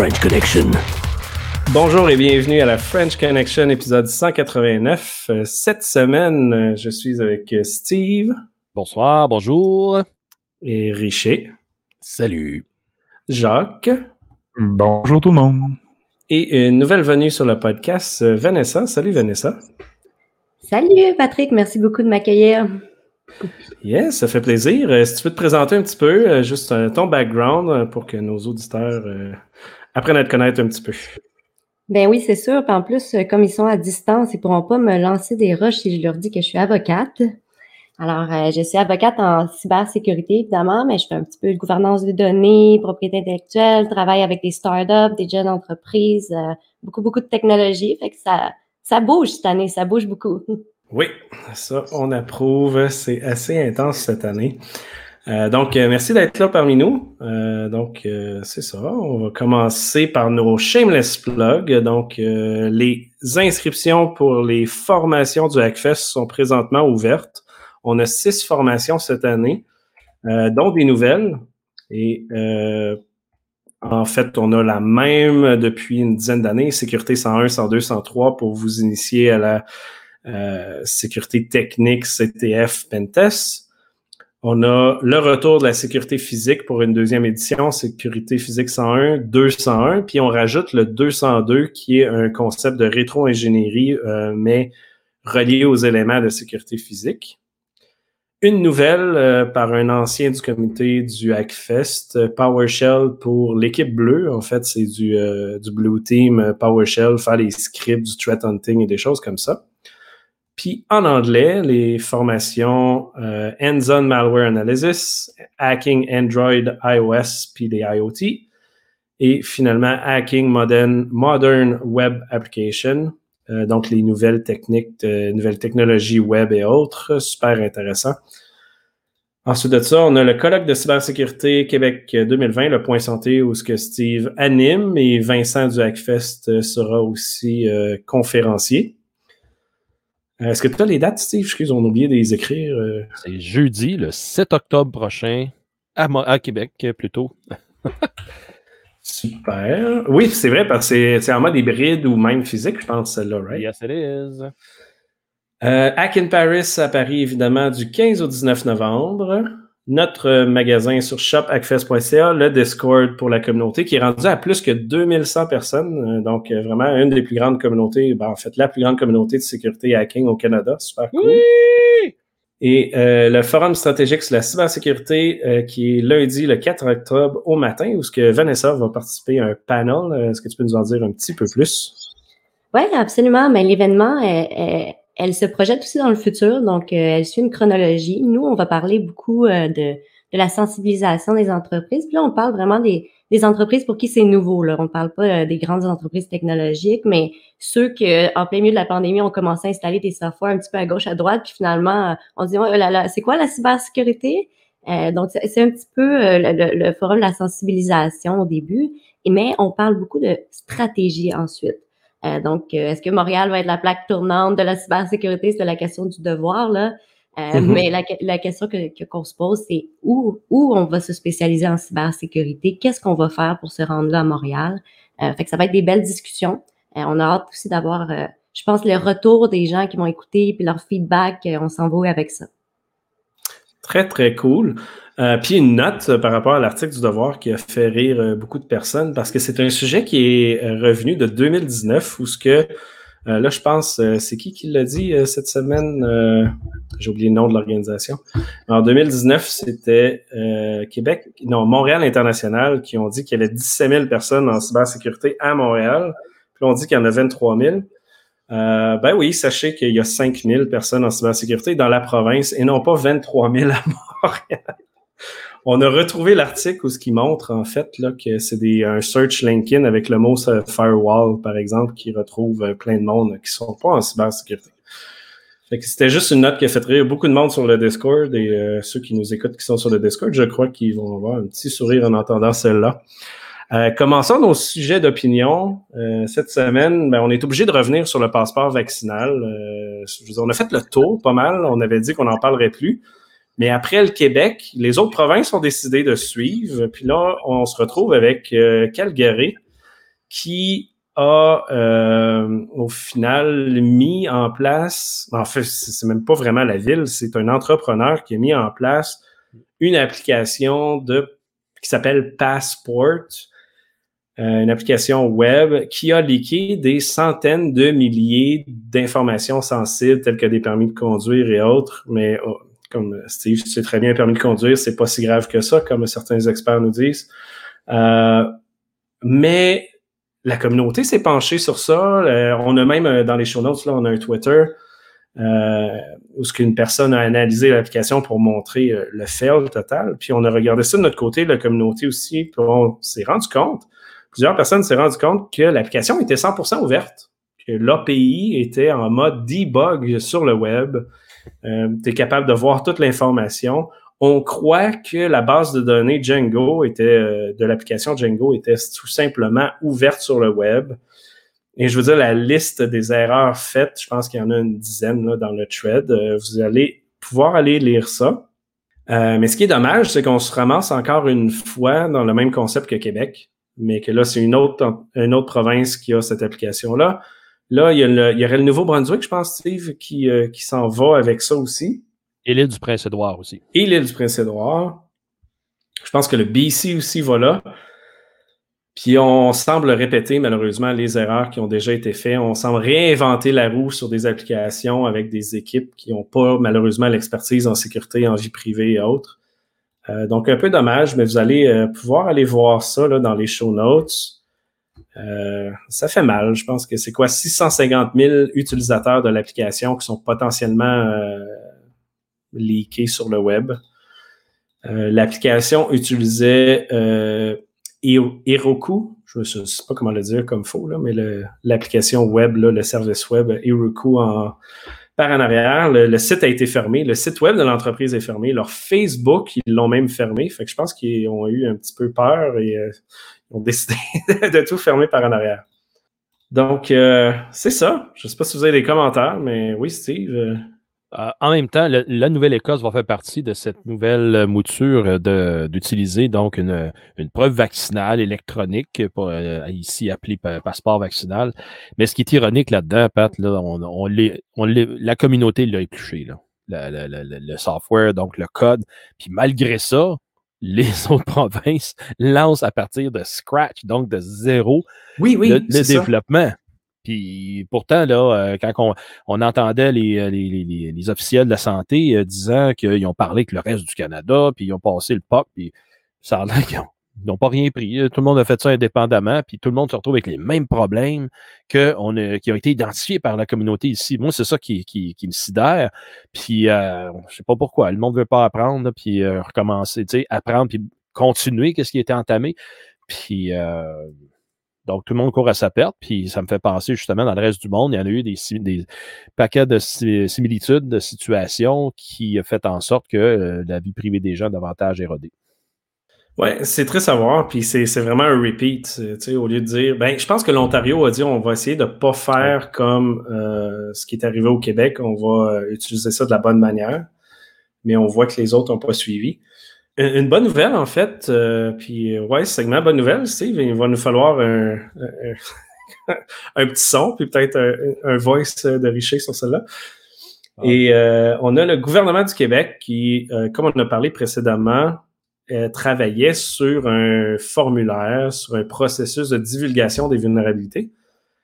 French Connection. Bonjour et bienvenue à la French Connection, épisode 189. Euh, Cette semaine, euh, je suis avec euh, Steve Bonsoir, bonjour. et Richer, Salut. Jacques Bonjour tout le monde. et une nouvelle venue sur le podcast, Vanessa. Salut Vanessa. Salut Patrick, merci beaucoup de m'accueillir. Yes, ça fait plaisir. Si tu peux te présenter un petit peu, juste ton background pour que nos auditeurs apprennent à te connaître un petit peu. Ben oui, c'est sûr. Puis en plus, euh, comme ils sont à distance, ils pourront pas me lancer des rushs si je leur dis que je suis avocate. Alors, euh, je suis avocate en cybersécurité, évidemment, mais je fais un petit peu de gouvernance de données, propriété intellectuelle, travaille avec des startups, des jeunes entreprises, euh, beaucoup, beaucoup de technologie. Fait que ça, ça bouge cette année, ça bouge beaucoup. Oui, ça, on approuve. C'est assez intense cette année. Euh, donc, euh, merci d'être là parmi nous. Euh, donc, c'est ça. On va commencer par nos shameless plugs. Donc, les inscriptions pour les formations du Hackfest sont présentement ouvertes. On a six formations cette année, dont des nouvelles. Et en fait, on a la même depuis une dizaine d'années, sécurité 101, 102, 103, pour vous initier à la euh, sécurité technique, CTF, Pentest. On a le retour de la sécurité physique pour une deuxième édition, sécurité physique 101, 201, puis on rajoute le 202 qui est un concept de rétro-ingénierie, euh, mais relié aux éléments de sécurité physique. Une nouvelle euh, par un ancien du comité du Hackfest, euh, PowerShell pour l'équipe bleue. En fait, c'est du, du Blue Team PowerShell, faire les scripts, du threat hunting et des choses comme ça. Puis en anglais, les formations euh, Hands-on Malware Analysis, Hacking Android, iOS, puis les IoT. Et finalement, Hacking Modern, Modern Web Application. Euh, donc les nouvelles techniques, nouvelles technologies web et autres. Super intéressant. Ensuite de ça, on a le colloque de cybersécurité Québec 2020, le point santé, où ce que Steve anime et Vincent du Hackfest sera aussi euh, conférencier. Euh, Est-ce que tu as les dates, Steve? Excuse, on a oublié de les écrire. euh. C'est jeudi, le 7 octobre prochain, à, Mo- à Québec plutôt. Super. Oui, c'est vrai, parce que c'est- c'est en mode hybride ou même physique, je pense, celle-là, right? Yes, it is. Euh, Hack in Paris à Paris, évidemment, du 15 au 19 novembre. Notre euh, magasin sur shophackfest.ca, le Discord pour la communauté, qui est rendu à plus que 2100 personnes. Euh, donc, euh, vraiment, une des plus grandes communautés, ben, en fait, la plus grande communauté de sécurité hacking au Canada. Super cool. Oui! Et euh, le forum stratégique sur la cybersécurité euh, qui est lundi le 4 octobre au matin, où ce que Vanessa va participer à un panel. Est-ce que tu peux nous en dire un petit peu plus? Oui, absolument. Mais l'événement, elle- elle se projette aussi dans le futur, donc euh, elle suit une chronologie. Nous, on va parler beaucoup euh, de, de la sensibilisation des entreprises. Puis là, on parle vraiment des, des entreprises pour qui c'est nouveau. Là. On ne parle pas euh, des grandes entreprises technologiques, mais ceux qui, en plein milieu de la pandémie, ont commencé à installer des softwares un petit peu à gauche, à droite, puis finalement, euh, on dit, oh là là, c'est quoi la cybersécurité? Euh, donc, c'est un petit peu euh, le, le- forum de la sensibilisation au début, mais on parle beaucoup de stratégie ensuite. Euh, donc, euh, est-ce que Montréal va être la plaque tournante de la cybersécurité? C'est la question du devoir, là. Euh, Mhm. Mais la, que- la question que que- qu'on se pose, c'est où, où on va se spécialiser en cybersécurité? Qu'est-ce qu'on va faire pour se rendre là à Montréal? Euh, fait que ça va être des belles discussions. Euh, on a hâte aussi d'avoir, je pense, le retour des gens qui vont écouter, puis leur feedback. on s'en va avec ça. Très, très cool. Euh, puis une note euh, par rapport à l'article du Devoir qui a fait rire euh, beaucoup de personnes parce que c'est un sujet qui est euh, revenu de 2019 où ce que, là je pense, c'est qui qui l'a dit cette semaine? J'ai oublié le nom de l'organisation. En 2019, c'était Québec, non, Montréal International qui ont dit qu'il y avait 17 000 personnes en cybersécurité à Montréal. Puis on dit qu'il y en a 23 000. Euh, ben oui, sachez qu'il y a 5 000 personnes en cybersécurité dans la province et non pas 23 000 à Montréal. On a retrouvé l'article où ce qui montre en fait là, que c'est un search LinkedIn avec le mot firewall, par exemple, qui retrouve euh, plein de monde qui sont pas en cybersécurité. C'était juste une note qui a fait rire beaucoup de monde sur le Discord et euh, ceux qui nous écoutent qui sont sur le Discord, je crois qu'ils vont avoir un petit sourire en entendant celle-là. Euh, commençons nos sujets d'opinion. Euh, cette semaine, ben, on est obligé de revenir sur le passeport vaccinal. On a fait le tour pas mal. On avait dit qu'on n'en parlerait plus. Mais après le Québec, les autres provinces ont décidé de suivre. Puis là, on se retrouve avec euh, Calgary qui a euh, au final mis en place, en fait, c'est même pas vraiment la ville, c'est un entrepreneur qui a mis en place une application de qui s'appelle Passport, euh, une application web qui a leaké des centaines de milliers d'informations sensibles telles que des permis de conduire et autres, mais oh, comme Steve, c'est très bien permis de conduire, c'est pas si grave que ça, comme certains experts nous disent. Euh, mais la communauté s'est penchée sur ça. Euh, on a même euh, dans les show notes, là, on a un Twitter euh, où ce qu'une personne a analysé l'application pour montrer euh, le fail total. Puis on a regardé ça de notre côté, la communauté aussi, puis on s'est rendu compte, plusieurs personnes s'est rendu compte que l'application était 100% ouverte, que l'API était en mode debug sur le web. Euh, tu es capable de voir toute l'information on croit que la base de données Django était, euh, de l'application Django était tout simplement ouverte sur le web. Et je veux dire, la liste des erreurs faites, je pense qu'il y en a une dizaine là, dans le thread. Euh, vous allez pouvoir aller lire ça. Euh, mais ce qui est dommage, c'est qu'on se ramasse encore une fois dans le même concept que Québec, mais que là, c'est une autre, une autre province qui a cette application-là. Là, il y, a le, il y aurait le Nouveau-Brunswick, je pense, Steve, qui, qui s'en va avec ça aussi. Et l'île du Prince-Édouard aussi. Et l'île du Prince-Édouard. Je pense que le BC aussi va là. Puis on semble répéter malheureusement les erreurs qui ont déjà été faites. On semble réinventer la roue sur des applications avec des équipes qui n'ont pas malheureusement l'expertise en sécurité, en vie privée et autres. Euh, donc un peu dommage, mais vous allez euh, pouvoir aller voir ça là, dans les show notes. Euh, ça fait mal. Je pense que c'est quoi 650 000 utilisateurs de l'application qui sont potentiellement leaké sur le web. Euh, l'application utilisait euh, Heroku, je ne sais pas comment le dire comme faux, mais l'application web, le service web Heroku en, par en arrière. Le, site a été fermé. Le site web de l'entreprise est fermé. Leur Facebook, ils l'ont même fermé. Je pense qu'ils ont eu un petit peu peur et euh, ils ont décidé de tout fermer par en arrière. Donc, euh, c'est ça. Je ne sais pas si vous avez des commentaires, mais oui, Steve. Euh, euh, en même temps, la Nouvelle-Écosse va faire partie de cette nouvelle mouture d'utiliser donc une, preuve vaccinale électronique, ici appelée passeport vaccinal. Mais ce qui est ironique là-dedans, Pat, là, on, on, la communauté l'a épluché, là. Le, software, donc le code. Puis malgré ça, les autres provinces lancent à partir de scratch, donc de zéro, oui, oui, le, développement. Puis pourtant, là, euh, quand on, entendait euh, les, les, les, officiels de la santé euh, disant qu'ils ont parlé avec le reste du Canada, puis ils ont passé le POC, puis ça a l'air qu'ils n'ont pas rien pris. Tout le monde a fait ça indépendamment, puis tout le monde se retrouve avec les mêmes problèmes que on qui ont été identifiés par la communauté ici. Moi, c'est ça qui, qui, qui, me sidère. Puis euh, je sais pas pourquoi. Le monde veut pas apprendre, puis recommencer, tu sais, apprendre, puis continuer qu'est-ce qui a été entamé. Puis donc, tout le monde court à sa perte, puis ça me fait penser justement dans le reste du monde, il y en a eu des, des paquets de similitudes, de situations qui ont fait en sorte que euh, la vie privée des gens est davantage érodée. Oui, c'est très savoir, puis c'est vraiment un repeat, au lieu de dire, ben, je pense que l'Ontario a dit on va essayer de ne pas faire comme euh, ce qui est arrivé au Québec, on va euh, utiliser ça de la bonne manière, mais on voit que les autres n'ont pas suivi. Une bonne nouvelle, en fait, euh, puis ouais, segment bonne nouvelle, Steve, il va nous falloir un, un, petit son, puis peut-être un, voice de Richer sur cela. Ah. Et euh, on a le gouvernement du Québec qui, euh, comme on a parlé précédemment, travaillait sur un formulaire, sur un processus de divulgation des vulnérabilités.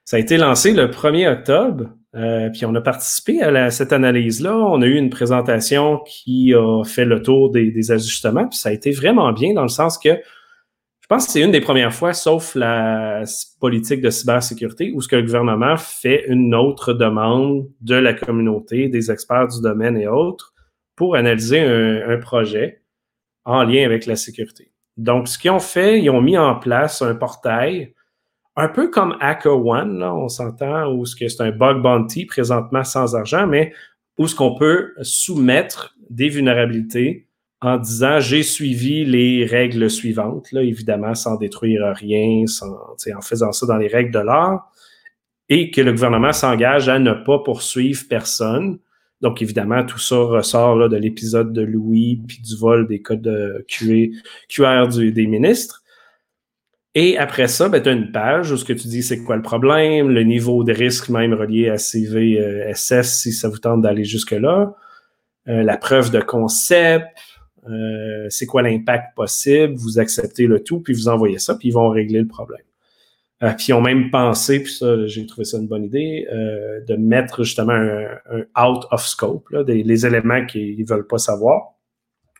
Ça a été lancé le 1er octobre euh, puis on a participé à cette analyse-là. On a eu une présentation qui a fait le tour des, ajustements. Puis ça a été vraiment bien dans le sens que je pense que c'est une des premières fois, sauf la politique de cybersécurité, où ce que le gouvernement fait une autre demande de la communauté, des experts du domaine et autres, pour analyser un projet en lien avec la sécurité. Donc, ce qu'ils ont fait, ils ont mis en place un portail un peu comme HackerOne, là, on s'entend, où c'est un bug bounty présentement sans argent, mais où ce qu'on peut soumettre des vulnérabilités en disant j'ai suivi les règles suivantes, là, évidemment sans détruire rien, sans, en faisant ça dans les règles de l'art, et que le gouvernement s'engage à ne pas poursuivre personne. Donc, évidemment, tout ça ressort là, de l'épisode de Louis, puis du vol des codes de QR, des ministres. Et après ça, ben, tu as une page où ce que tu dis c'est quoi le problème, le niveau de risque même relié à CVSS euh, si ça vous tente d'aller jusque-là, euh, la preuve de concept, euh, c'est quoi l'impact possible, vous acceptez le tout, puis vous envoyez ça, puis ils vont régler le problème. Puis ils ont même pensé, puis ça, j'ai trouvé ça une bonne idée, de mettre justement un, out of scope, là, des, les éléments qu'ils ne veulent pas savoir,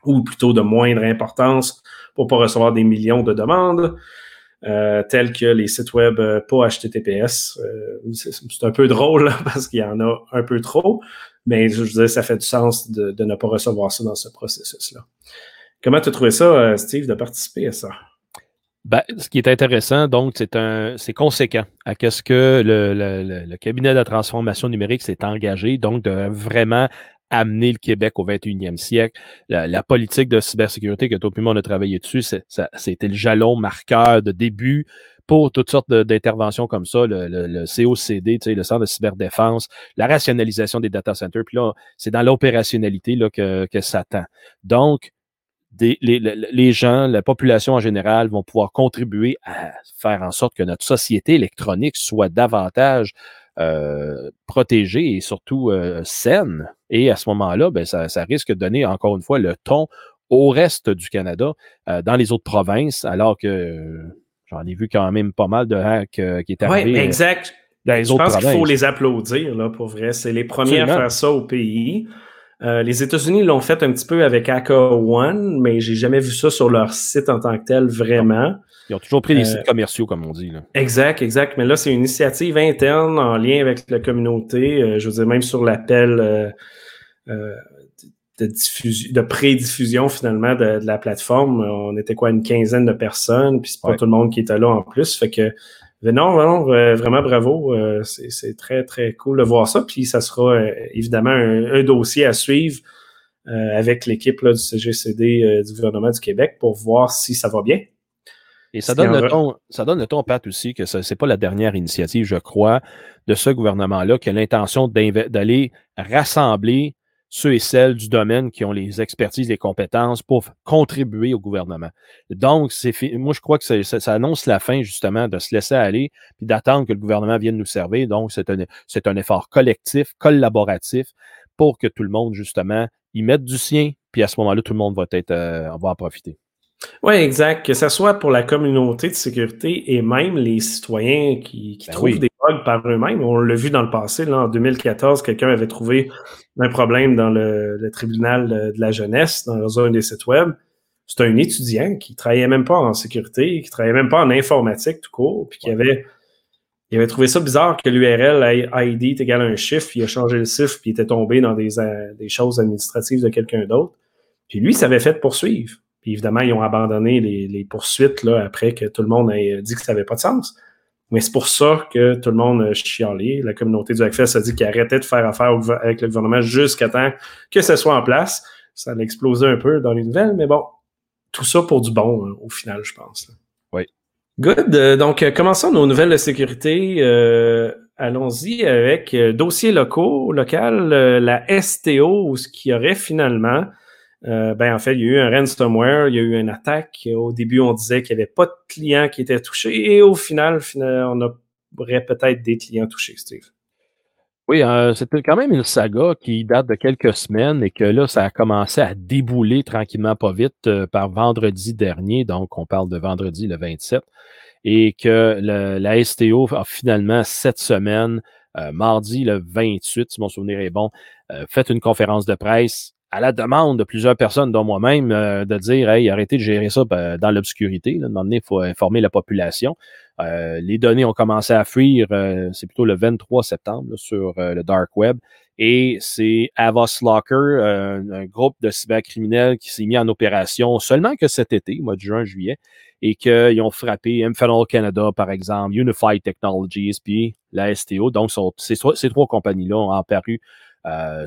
ou plutôt de moindre importance pour pas recevoir des millions de demandes. Euh, tels que les sites web euh, pas HTTPS. Euh, c'est un peu drôle parce qu'il y en a un peu trop, mais je veux dire, ça fait du sens de, ne pas recevoir ça dans ce processus-là. Comment tu as trouvé ça, Steve, de participer à ça? Ben, ce qui est intéressant, donc, c'est un, c'est conséquent à ce que le, le, cabinet de la transformation numérique s'est engagé, donc de vraiment amener le Québec au 21e siècle. La, politique de cybersécurité que tout le monde a travaillé dessus, c'était le jalon marqueur de début pour toutes sortes d'interventions comme ça, le, le, COCD, le Centre de cyberdéfense, la rationalisation des data centers. Puis là, c'est dans l'opérationnalité que, que ça tend. Donc, les, les, gens, la population en général vont pouvoir contribuer à faire en sorte que notre société électronique soit davantage euh, protégée et surtout euh, saine. Et à ce moment-là, ben, ça, risque de donner encore une fois le ton au reste du Canada, euh, dans les autres provinces, alors que j'en ai vu quand même pas mal de hacks qui est arrivé. Oui, exact. Dans les Je pense qu'il faut les applaudir, là, pour vrai. C'est les premiers à faire ça au pays. Les États-Unis l'ont fait un petit peu avec One, mais j'ai jamais vu ça sur leur site en tant que tel vraiment. Ils ont toujours pris des euh, sites commerciaux, comme on dit. Là. Exact, exact. Mais là, c'est une initiative interne en lien avec la communauté. Euh, je veux dire, même sur l'appel euh, de, diffusion, de pré-diffusion finalement de, la plateforme, on était quoi, une quinzaine de personnes, puis c'est pas tout le monde qui était là en plus. Fait que non, non, vraiment bravo. c'est très, très cool de voir ça. Puis ça sera évidemment un, dossier à suivre avec l'équipe du CGCD du gouvernement du Québec pour voir si ça va bien. Et ça donne, le ton, ça donne le ton, Pat, aussi, que ce n'est pas la dernière initiative, je crois, de ce gouvernement-là qui a l'intention d'aller rassembler ceux et celles du domaine qui ont les expertises, les compétences pour contribuer au gouvernement. Donc, moi, je crois que ça, annonce la fin, justement, de se laisser aller puis d'attendre que le gouvernement vienne nous servir. Donc, c'est un, un effort collectif, collaboratif pour que tout le monde, justement, y mette du sien. Puis à ce moment-là, tout le monde va être, euh, va en profiter. Oui, exact. Que ce soit pour la communauté de sécurité et même les citoyens qui, ben trouvent des bugs par eux-mêmes. On l'a vu dans le passé, là, en 2014, quelqu'un avait trouvé un problème dans le, tribunal de, la jeunesse, dans un des sites web. C'était un étudiant qui travaillait même pas en sécurité, qui travaillait même pas en informatique tout court, puis qui avait, il avait trouvé ça bizarre que l'URL ID est égal à un chiffre, puis il a changé le chiffre, puis il était tombé dans des, euh, des choses administratives de quelqu'un d'autre. Puis lui, ça avait fait poursuivre évidemment, ils ont abandonné les, poursuites là, après que tout le monde ait dit que ça n'avait pas de sens. Mais c'est pour ça que tout le monde a chialé. La communauté du Hackfest a dit qu'il arrêtait de faire affaire avec le gouvernement jusqu'à temps que ce soit en place. Ça a explosé un peu dans les nouvelles, mais bon, tout ça pour du bon hein, au final, je pense. Oui. Good. Euh, donc, euh, commençons nos nouvelles de sécurité. Euh, allons-y avec dossiers locaux, local, la STO, ce qui aurait finalement euh, ben, en fait, il y a eu un ransomware, il y a eu une attaque. Au début, on disait qu'il n'y avait pas de clients qui étaient touchés et au final, on aurait peut-être des clients touchés, Steve. Oui, euh, c'était quand même une saga qui date de quelques semaines et que là, ça a commencé à débouler tranquillement pas vite euh, par vendredi dernier. Donc, on parle de vendredi le 27. Et que la STO a finalement cette semaine, mardi le 28, si mon souvenir est bon, fait une conférence de presse à la demande de plusieurs personnes, dont moi-même, euh, de dire Hey, arrêtez de gérer ça ben, dans l'obscurité. À un il faut informer la population. Euh, les données ont commencé à fuir, euh, c'est plutôt le 23 septembre sur le Dark Web. Et c'est Avos Locker, un groupe de cybercriminels qui s'est mis en opération seulement que cet été, mois de juin, juillet, et qu'ils ont frappé Infernal Canada, par exemple, Unified Technologies, puis la STO. Donc, ces, ces trois compagnies-là ont apparu euh,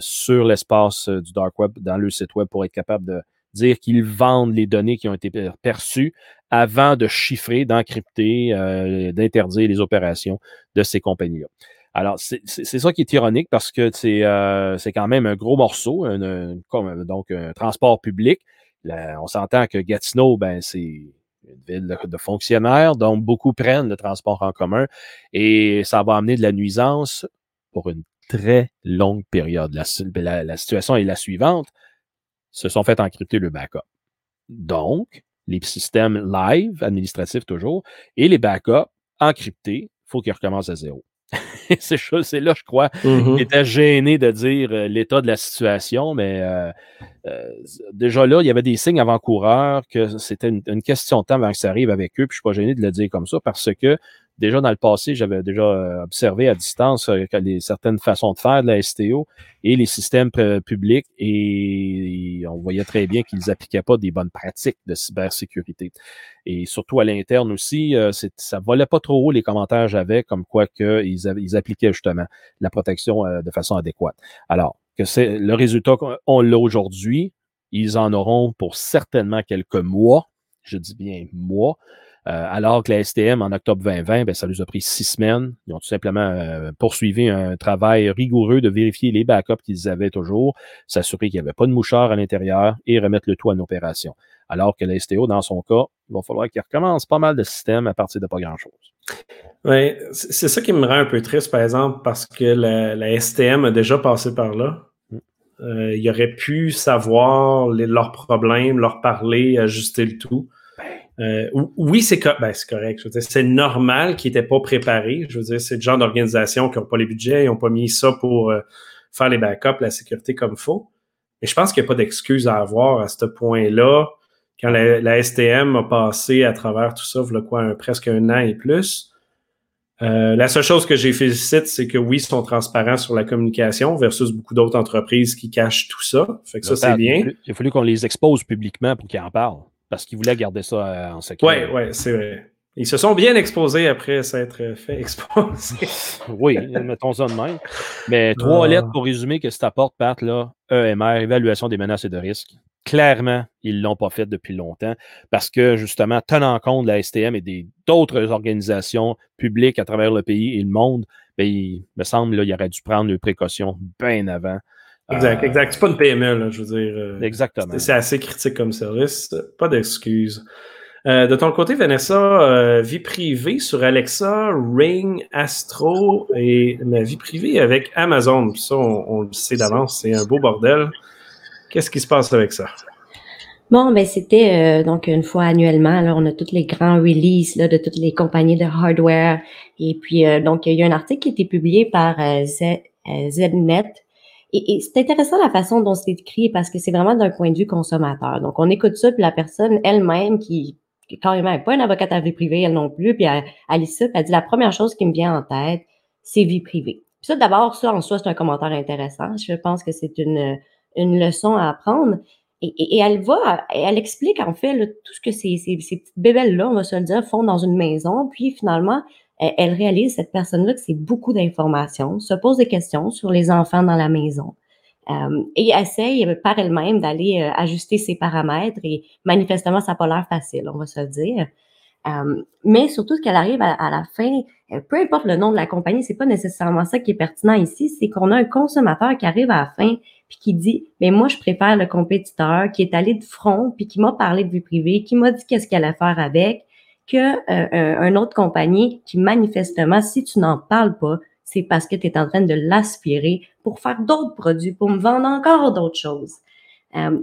sur l'espace euh, du Dark Web, dans le site Web, pour être capable de dire qu'ils vendent les données qui ont été perçues avant de chiffrer, d'encrypter, euh, d'interdire les opérations de ces compagnies-là. Alors, c'est ça qui est ironique parce que c'est quand même un gros morceau, donc un transport public. on s'entend que Gatineau, ben, c'est une ville de, fonctionnaires, donc beaucoup prennent le transport en commun et ça va amener de la nuisance pour une très longue période. La, la situation est la suivante. Se sont fait encrypter le backup. Donc, les systèmes live, administratifs toujours, et les backups encryptés, il faut qu'ils recommencent à zéro. c'est là, je crois, mm-hmm. qu'il était gêné de dire euh, l'état de la situation, mais euh, euh, déjà là, il y avait des signes avant-coureurs que c'était une, question de temps avant que ça arrive avec eux, puis je suis pas gêné de le dire comme ça parce que déjà dans le passé, j'avais déjà euh, observé à distance euh, certaines façons de faire de la STO et les systèmes publics et, on voyait très bien qu'ils n'appliquaient pas des bonnes pratiques de cybersécurité. Et surtout à l'interne aussi, euh, ça volait pas trop haut les commentaires j'avais comme quoi qu'ils ils appliquaient justement la protection de façon adéquate. Alors, que c'est le résultat qu'on l'a aujourd'hui, ils en auront pour certainement quelques mois, je dis bien mois, euh, alors que la STM, en octobre 2020, ben, ça nous a pris six semaines. Ils ont tout simplement euh, poursuivi un travail rigoureux de vérifier les backups qu'ils avaient toujours, s'assurer qu'il n'y avait pas de mouchard à l'intérieur et remettre le tout en opération. Alors que la STO, dans son cas, il va falloir qu'il recommence pas mal de systèmes à partir de pas grand-chose. Oui, c'est ça qui me rend un peu triste, par exemple, parce que la, STM a déjà passé par là. Mm. Euh, il aurait pu savoir leurs problèmes, leur parler, ajuster le tout. Euh, oui, c'est ben, correct. c'est normal qu'ils n'étaient pas préparés. Je veux dire, c'est le genre d'organisation qui n'ont pas les budgets, ils n'ont pas mis ça pour euh, faire les backups, la sécurité comme il faut. Mais je pense qu'il n'y a pas d'excuse à avoir à ce point-là. Quand la, STM a passé à travers tout ça, voilà quoi, presque un an et plus. Euh, la seule chose que j'ai félicite, c'est que oui, ils sont transparents sur la communication versus beaucoup d'autres entreprises qui cachent tout ça. Fait que ça, c'est bien. Il a fallu qu'on les expose publiquement pour qu'ils en parlent parce qu'ils voulaient garder ça euh, en secret. Oui, oui, c'est vrai. Ils se sont bien exposés après s'être fait exposer. oui, mettons ça de même. Mais trois ah. lettres pour résumer que ça apporte, Pat, là, EMR, évaluation des menaces et de risques. Clairement, ils ne l'ont pas fait depuis longtemps parce que, justement, tenant compte de la STM et d'autres organisations publiques à travers le pays et le monde, bien, il me semble qu'il aurait dû prendre les précautions bien avant. Exact, euh, exact. C'est pas une PME, là, je veux dire. Euh, exactement. C'est assez critique comme service. Pas d'excuses. Euh, de ton côté, Vanessa, vie privée sur Alexa, Ring, Astro et ma vie privée avec Amazon. Ça, on, le sait d'avance, c'est un beau bordel. Qu'est-ce qui se passe avec ça? Bon, ben c'était donc une fois annuellement. Là, on a tous les grands releases là, de toutes les compagnies de hardware. Et puis, donc, il y a un article qui a été publié par Z, ZNet et, c'est intéressant la façon dont c'est écrit parce que c'est vraiment d'un point de vue consommateur. Donc, on écoute ça, puis la personne elle-même qui, carrément n'est pas une avocate à vie privée, elle non plus, puis elle, elle lit ça, puis elle dit la première chose qui me vient en tête, c'est vie privée. Puis ça, d'abord, ça en soi, c'est un commentaire intéressant. Je pense que c'est une, une leçon à apprendre. Et, et, elle va, elle explique en fait tout ce que ces, ces, ces petites bébelles-là, on va se le dire, font dans une maison. Puis finalement, elle réalise, cette personne-là, que c'est beaucoup d'informations, se pose des questions sur les enfants dans la maison euh, et essaye par elle-même d'aller euh, ajuster ses paramètres et manifestement, ça n'a pas l'air facile, on va se le dire. Euh, mais surtout, ce qu'elle arrive à, la fin, peu importe le nom de la compagnie, c'est pas nécessairement ça qui est pertinent ici, c'est qu'on a un consommateur qui arrive à la fin puis qui dit, mais moi, je préfère le compétiteur qui est allé de front puis qui m'a parlé de vie privée, qui m'a dit qu'est-ce qu'elle allait faire avec, que euh, une autre compagnie qui manifestement, si tu n'en parles pas, c'est parce que tu es en train de l'aspirer pour faire d'autres produits, pour me vendre encore d'autres choses. Euh,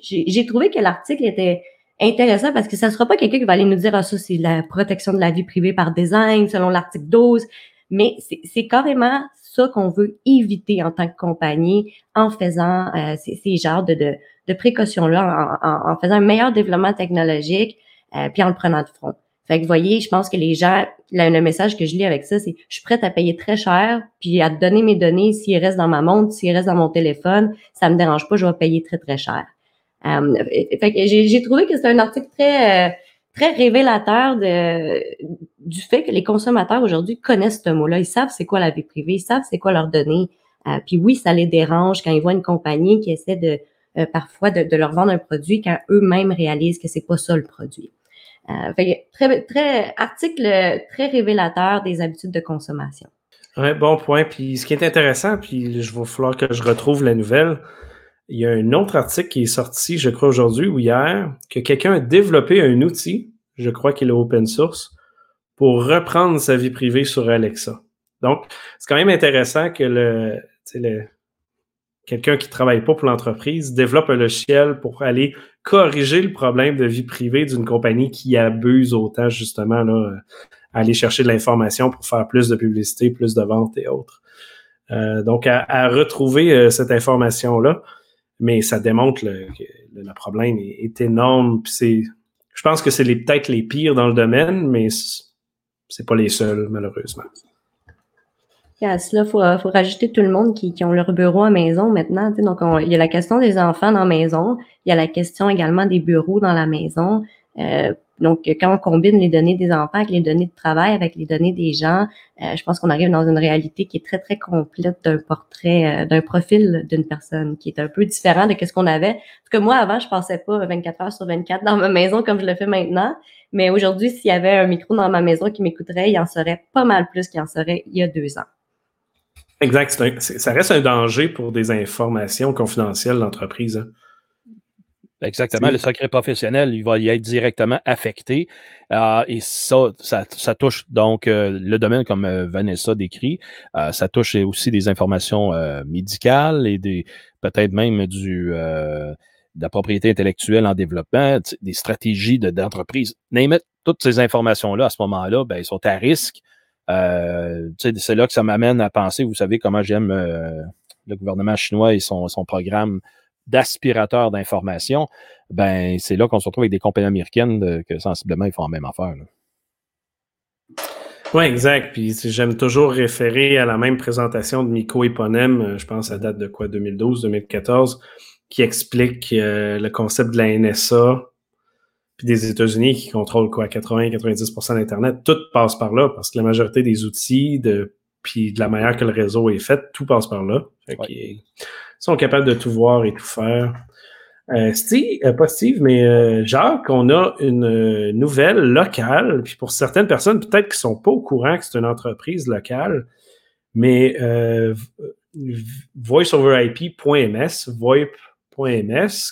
j'ai trouvé que l'article était intéressant parce que ça ne sera pas quelqu'un qui va aller nous dire ah ça c'est la protection de la vie privée par design selon l'article 12, mais c'est carrément ça qu'on veut éviter en tant que compagnie en faisant euh, ces, genres de, précautions-là, en, faisant un meilleur développement technologique, euh, puis en le prenant de front. Fait que voyez, je pense que les gens, le, message que je lis avec ça, c'est je suis prête à payer très cher, puis à donner mes données, s'ils restent dans ma montre, s'ils restent dans mon téléphone, ça me dérange pas, je vais payer très, très cher. Euh, fait que j'ai trouvé que c'est un article très, euh, très révélateur de, du fait que les consommateurs aujourd'hui connaissent ce mot-là. Ils savent c'est quoi la vie privée, ils savent c'est quoi leurs données. Euh, puis oui, ça les dérange quand ils voient une compagnie qui essaie de parfois de, de, leur vendre un produit quand eux-mêmes réalisent que c'est pas ça le produit. Euh, très, très, article très révélateur des habitudes de consommation. Oui, bon point. Puis ce qui est intéressant, puis je vais falloir que je retrouve la nouvelle. il y a un autre article qui est sorti, je crois aujourd'hui ou hier, que quelqu'un a développé un outil, je crois qu'il est open source, pour reprendre sa vie privée sur Alexa. Donc, c'est quand même intéressant que le, le quelqu'un qui travaille pas pour l'entreprise développe un logiciel pour aller corriger le problème de vie privée d'une compagnie qui abuse autant justement là, aller chercher de l'information pour faire plus de publicité, plus de ventes et autres. Euh, donc, à, retrouver euh, cette information-là, mais ça démontre que le problème est, énorme. c'est, je pense que c'est peut-être les pires dans le domaine, mais c'est pas les seuls, malheureusement. À cela, il faut, faut, rajouter tout le monde qui, qui ont leur bureau à maison maintenant. Donc, il y a la question des enfants dans la maison, il y a la question également des bureaux dans la maison. Euh, donc, quand on combine les données des enfants avec les données de travail, avec les données des gens, euh, je pense qu'on arrive dans une réalité qui est très, très complète d'un portrait, euh, d'un profil d'une personne qui est un peu différent de ce qu'on avait. Parce que moi, avant, je passais pas 24 heures sur 24 dans ma maison comme je le fais maintenant. Mais aujourd'hui, s'il y avait un micro dans ma maison qui m'écouterait, il en serait pas mal plus qu'il en serait il y a deux ans. Exact. ça reste un danger pour des informations confidentielles d'entreprise. Hein. Exactement. Le secret professionnel, il va y être directement affecté. Euh, et ça, ça, touche donc euh, le domaine comme euh, Vanessa décrit. ça touche aussi des informations médicales et des peut-être même du de la propriété intellectuelle en développement, des stratégies d'entreprise. De, toutes ces informations-là, à ce moment-là, ben, sont à risque. C'est là que ça m'amène à penser, vous savez comment j'aime le gouvernement chinois et son, programme d'aspirateurs d'informations, ben c'est là qu'on se retrouve avec des compagnies américaines que sensiblement ils font la même affaire. Oui, exact. Puis j'aime toujours référer à la même présentation de Miko Eponem, euh, je pense à date de quoi, 2012-2014, qui explique euh, le concept de la NSA, puis des États-Unis qui contrôlent quoi, 80-90% d'Internet. Tout passe par là parce que la majorité des outils, de, puis de la manière que le réseau est fait, tout passe par là. Fait sont capables de tout voir et tout faire. Euh, Steve, euh, pas Steve, mais euh, Jacques, on a une euh, nouvelle locale. Puis pour certaines personnes, peut-être qui sont pas au courant que c'est une entreprise locale, mais voiceoverip.ms,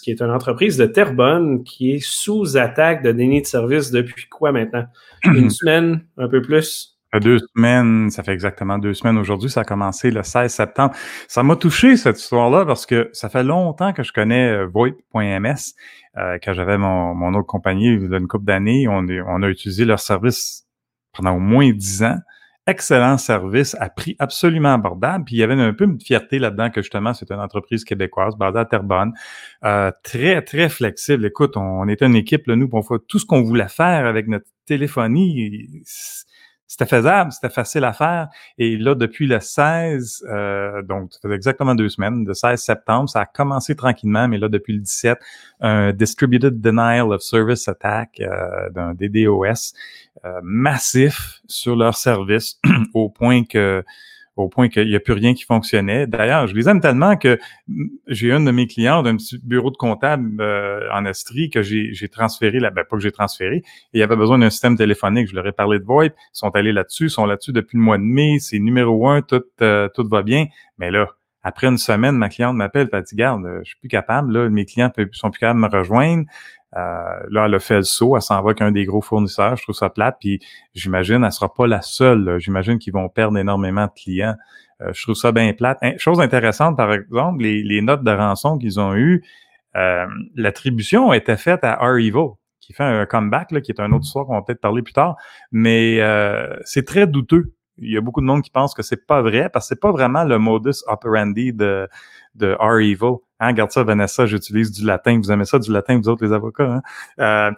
Qui est une entreprise de Terrebonne qui est sous attaque de déni de service depuis quoi maintenant? Une semaine, un peu plus? deux semaines, ça fait exactement deux semaines aujourd'hui, ça a commencé le 16 septembre. Ça m'a touché cette histoire-là parce que ça fait longtemps que je connais euh, VoIP.ms. Euh, quand j'avais mon, autre compagnie il y a une couple d'années, on a utilisé leur service pendant au moins dix ans. Excellent service à prix absolument abordable. Puis il y avait un peu une fierté là-dedans que justement c'est une entreprise québécoise basée à Terrebonne, euh, très très flexible. Écoute, on, était une équipe là, nous, on fait tout ce qu'on voulait faire avec notre téléphonie c'était faisable, c'était facile à faire. Et là, depuis le 16, euh, donc ça fait exactement deux semaines, le 16 septembre, ça a commencé tranquillement, mais là, depuis le 17, un Distributed Denial of Service Attack euh, d'un DDoS euh, massif sur leur service, au point que au point qu'il n'y a plus rien qui fonctionnait. D'ailleurs, je les aime tellement que j'ai un de mes clients d'un petit bureau de comptable euh, en Estrie que j'ai transféré, là, ben, pas que j'ai transféré, et il avait besoin d'un système téléphonique. Je leur ai parlé de VoIP, ils sont allés là-dessus, ils sont là-dessus depuis le mois de mai, c'est numéro un, tout, euh, tout va bien. Mais là, après une semaine, ma cliente m'appelle, elle dit, garde, je suis plus capable, là, mes clients sont plus capables de me rejoindre. Euh, là, elle a fait le saut, elle s'en va qu'un des gros fournisseurs. Je trouve ça plate. Puis j'imagine, elle sera pas la seule. J'imagine qu'ils vont perdre énormément de clients. Euh, je trouve ça bien plate. Chose intéressante, par exemple, les, notes de rançon qu'ils ont eues, euh, l'attribution été faite à R-Evil, qui fait un comeback, là, qui est un autre histoire qu'on va peut-être parler plus tard. Mais c'est très douteux. Il y a beaucoup de monde qui pense que c'est pas vrai parce que c'est pas vraiment le modus operandi de, de R-Evil. Hein, regarde ça, Vanessa, j'utilise du latin. Vous aimez ça, du latin, vous autres, les avocats? Hein? Euh,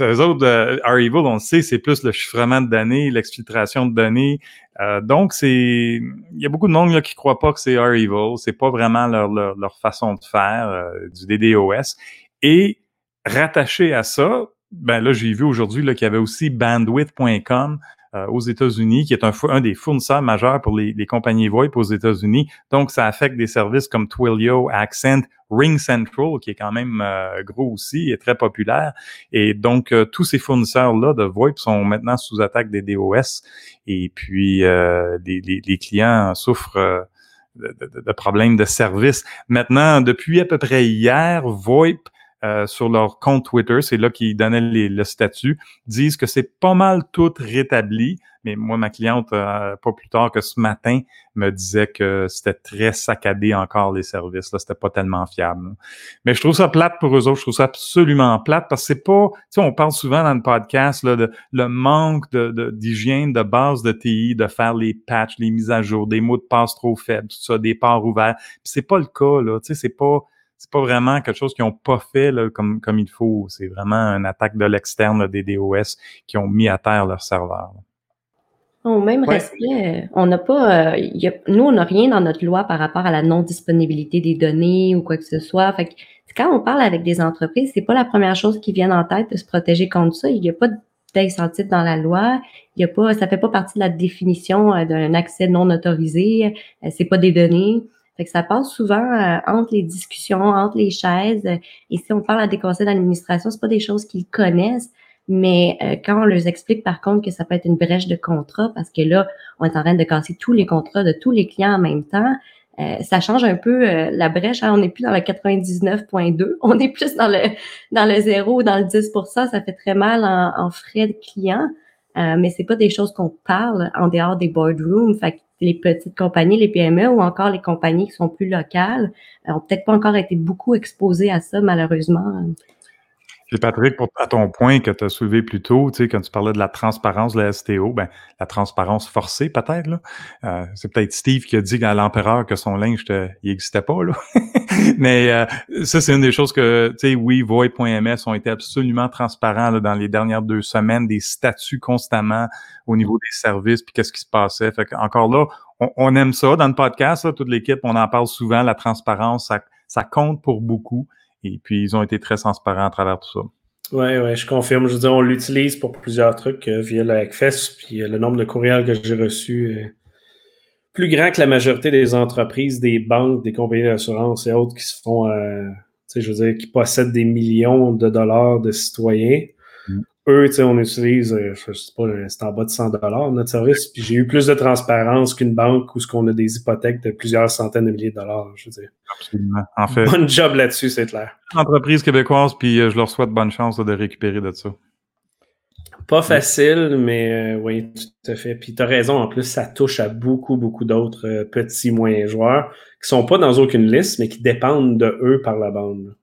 eux autres, euh, R-Evil, on le sait, c'est plus le chiffrement de données, l'exfiltration de données. Euh, donc, c'est, il y a beaucoup de monde là, qui croient pas que c'est R-Evil. C'est pas vraiment leur, leur, leur, façon de faire euh, du DDoS. Et rattaché à ça, ben là, j'ai vu aujourd'hui qu'il y avait aussi bandwidth.com euh, aux États-Unis, qui est un, un, des fournisseurs majeurs pour les, les, compagnies VoIP aux États-Unis. Donc, ça affecte des services comme Twilio, Accent, Ring Central, qui est quand même euh, gros aussi et très populaire. Et donc, euh, tous ces fournisseurs-là de VoIP sont maintenant sous attaque des DOS. Et puis, les, les, clients souffrent de, problèmes de service. Maintenant, depuis à peu près hier, VoIP euh, sur leur compte Twitter, c'est là qu'ils donnaient le statut, disent que c'est pas mal tout rétabli. Mais moi, ma cliente, euh, pas plus tard que ce matin, me disait que c'était très saccadé encore les services. Là, c'était pas tellement fiable. Mais je trouve ça plate pour eux autres. Je trouve ça absolument plate parce que c'est pas. Tu sais, on parle souvent dans le podcast de le manque de, d'hygiène de, base de TI, de faire les patchs, les mises à jour, des mots de passe trop faibles, tout ça, des ports ouverts. Puis c'est pas le cas là. Tu sais, c'est pas c'est pas vraiment quelque chose qu'ils ont pas fait là, comme, comme il faut. C'est vraiment une attaque de l'externe des DOS qui ont mis à terre leur serveur. Au même respect, on n'a pas, euh, nous, on n'a rien dans notre loi par rapport à la non-disponibilité des données ou quoi que ce soit. Fait que, quand on parle avec des entreprises, c'est pas la première chose qui vient en tête de se protéger contre ça. Il n'y a pas d'incentive dans la loi. Il y a pas, ça fait pas partie de la définition euh, d'un accès non autorisé. Euh, c'est pas des données. Fait que ça passe souvent euh, entre les discussions, entre les chaises. Et si on parle à des conseils d'administration, c'est pas des choses qu'ils connaissent. Mais euh, quand on leur explique par contre que ça peut être une brèche de contrat, parce que là, on est en train de casser tous les contrats de tous les clients en même temps, euh, ça change un peu la brèche. Hein. On n'est plus dans le 99.2, on est plus dans le dans le 0 dans le 10% Ça fait très mal en, en frais de clients. Euh, mais c'est pas des choses qu'on parle en dehors des boardrooms. Fait les petites compagnies, les PME ou encore les compagnies qui sont plus locales ont peut-être pas encore été beaucoup exposées à ça, malheureusement. Et Patrick, à ton point que tu as soulevé plus tôt, tu sais, quand tu parlais de la transparence de la STO, ben, la transparence forcée peut-être, là. Euh, c'est peut-être Steve qui a dit à l'empereur que son linge, n'existait pas, là. Mais euh, ça, c'est une des choses que, tu sais, oui, Void.ms ont été absolument transparents là, dans les dernières deux semaines, des statuts constamment au niveau des services, puis qu'est-ce qui se passait. Fait encore là, on, aime ça dans le podcast, toute l'équipe, on en parle souvent, la transparence, ça, ça compte pour beaucoup. Et puis, ils ont été très transparents à travers tout ça. Oui, oui, je confirme. Je veux dire, on l'utilise pour plusieurs trucs euh, via le Hackfest, puis euh, le nombre de courriels que j'ai reçus est plus grand que la majorité des entreprises, des banques, des compagnies d'assurance et autres qui se font, euh, tu sais, je veux dire, qui possèdent des millions de dollars de citoyens eux, tu sais, on utilise, euh, je sais pas, c'est en bas de 100 dollars notre service. Puis j'ai eu plus de transparence qu'une banque où ce qu'on a des hypothèques de plusieurs centaines de milliers de dollars, je veux dire. Absolument. En fait. Bonne job là-dessus, c'est clair. Entreprise québécoise, puis euh, je leur souhaite bonne chance de récupérer de ça. Pas facile, mais euh, oui, tout à fait. Puis tu as raison, en plus, ça touche à beaucoup, beaucoup d'autres petits, moyens joueurs qui sont pas dans aucune liste, mais qui dépendent de eux par la bande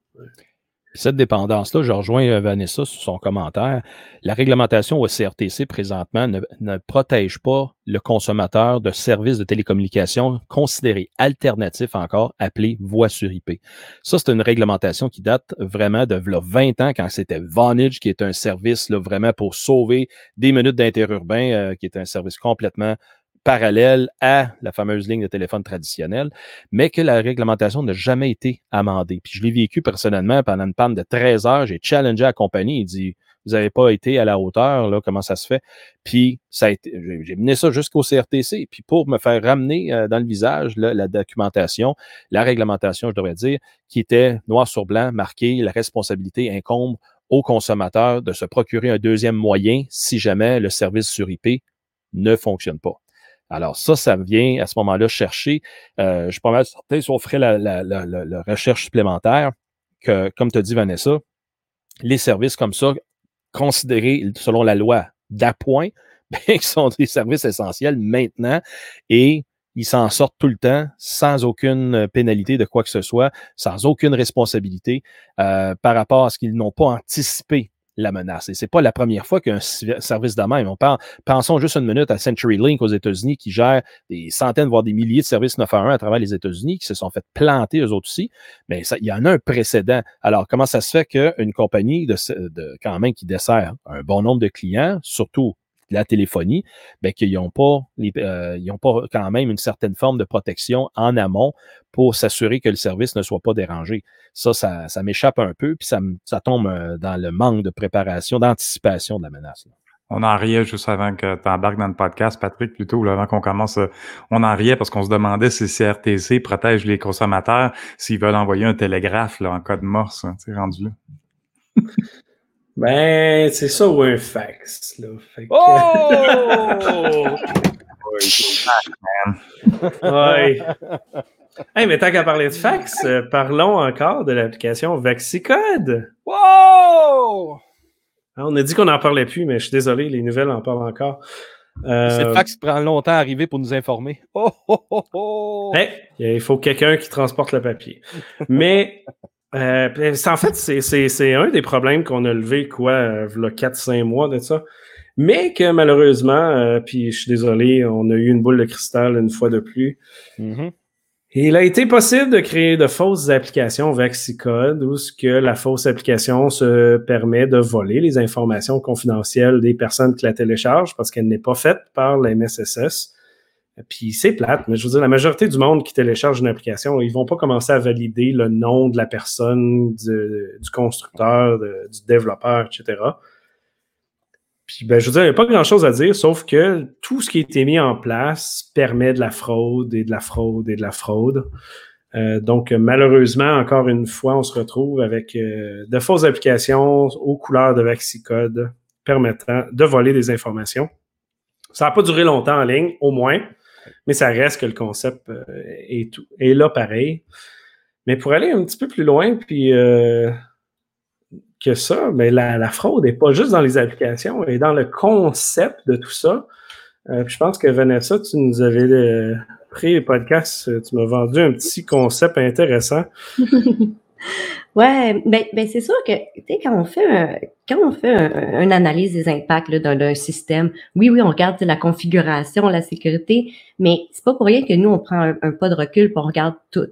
cette dépendance-là, je rejoins euh, Vanessa sur son commentaire. La réglementation au CRTC présentement ne, protège pas le consommateur de services de télécommunication considérés alternatifs encore, appelés voix sur IP. Ça, c'est une réglementation qui date vraiment de 20 ans quand c'était Vonage, qui est un service là, vraiment pour sauver des minutes d'interurbain, euh, qui est un service complètement parallèle à la fameuse ligne de téléphone traditionnelle, mais que la réglementation n'a jamais été amendée. Puis je l'ai vécu personnellement pendant une panne de 13 heures. J'ai challengé la compagnie. Il dit Vous n'avez pas été à la hauteur, là, comment ça se fait? Puis ça a été, j'ai mené ça jusqu'au CRTC. Puis pour me faire ramener euh, dans le visage la documentation, la réglementation, je devrais dire, qui était noir sur blanc, marqué la responsabilité incombe au consommateur de se procurer un deuxième moyen si jamais le service sur IP ne fonctionne pas. Alors ça, ça vient à ce moment-là chercher, euh, je suis pas mal certain, si on ferait la, recherche supplémentaire, que, comme as dit, Vanessa, les services comme ça, considérés selon la loi d'appoint, ben, qui sont des services essentiels maintenant et ils s'en sortent tout le temps sans aucune pénalité de quoi que ce soit, sans aucune responsabilité euh, par rapport à ce qu'ils n'ont pas anticipé la menace. Et c'est pas la première fois qu'un service de même. On parle, pensons juste une minute à CenturyLink aux États-Unis qui gère des centaines, voire des milliers de services 911 à travers les États-Unis qui se sont fait planter eux autres aussi. Mais il y en a un précédent. Alors, comment ça se fait qu'une compagnie de, de, quand même qui dessert un bon nombre de clients, surtout la téléphonie, ben, qu'ils n'ont pas, euh, ils ont pas quand même une certaine forme de protection en amont pour s'assurer que le service ne soit pas dérangé. Ça, ça, m'échappe un peu, puis ça, ça tombe euh, dans le manque de préparation, d'anticipation de la menace. On en riait juste avant que tu embarques dans le podcast, Patrick, plutôt, avant qu'on commence. Euh, on en riait parce qu'on se demandait si CRTC protège les consommateurs s'ils veulent envoyer un télégraphe là, en code morse. Hein, rendu là. Ben, c'est ça ou un fax, là. oh! Ouais. Hey, mais tant qu'à parler de fax, euh, parlons encore de l'application Vaxicode. Wow! Ah, On a dit qu'on n'en parlait plus, mais je suis désolé, les nouvelles en parlent encore. Euh, C'est fax prend longtemps à arriver pour nous informer. Oh, oh, oh, oh! hey, il faut quelqu'un qui transporte le papier. Mais euh, en fait, c'est- un des problèmes qu'on a levé, quoi, euh, v'là 4-5 mois de ça. Mais que malheureusement, euh, puis je suis désolé, on a eu une boule de cristal une fois de plus. Mhm. Il a été possible de créer de fausses applications Vaxicode où ce que la fausse application se permet de voler les informations confidentielles des personnes qui la téléchargent parce qu'elle n'est pas faite par la MSSS. Puis c'est plate, mais je veux dire, la majorité du monde qui télécharge une application, ils vont pas commencer à valider le nom de la personne, du, constructeur, du développeur, etc. Puis, ben, je veux dire, il n'y a pas grand-chose à dire, sauf que tout ce qui a été mis en place permet de la fraude et de la fraude et de la fraude. Euh, donc, malheureusement, encore une fois, on se retrouve avec euh, de fausses applications aux couleurs de Vaxicode permettant de voler des informations. Ça n'a pas duré longtemps en ligne, au moins, mais ça reste que le concept euh, est, tout, là pareil. Mais pour aller un petit peu plus loin, puis euh, que ça, mais la, fraude n'est pas juste dans les applications, elle est dans le concept de tout ça. Euh, je pense que Vanessa, tu nous avais pris les podcasts, euh, tu m'as vendu un petit concept intéressant. Ouais, ben, ben c'est sûr que tu sais, quand on fait un, quand on fait un- une analyse des impacts d'un, système, oui, oui, on regarde la configuration, la sécurité, mais c'est pas pour rien que nous, on prend un, pas de recul pour on regarde tout.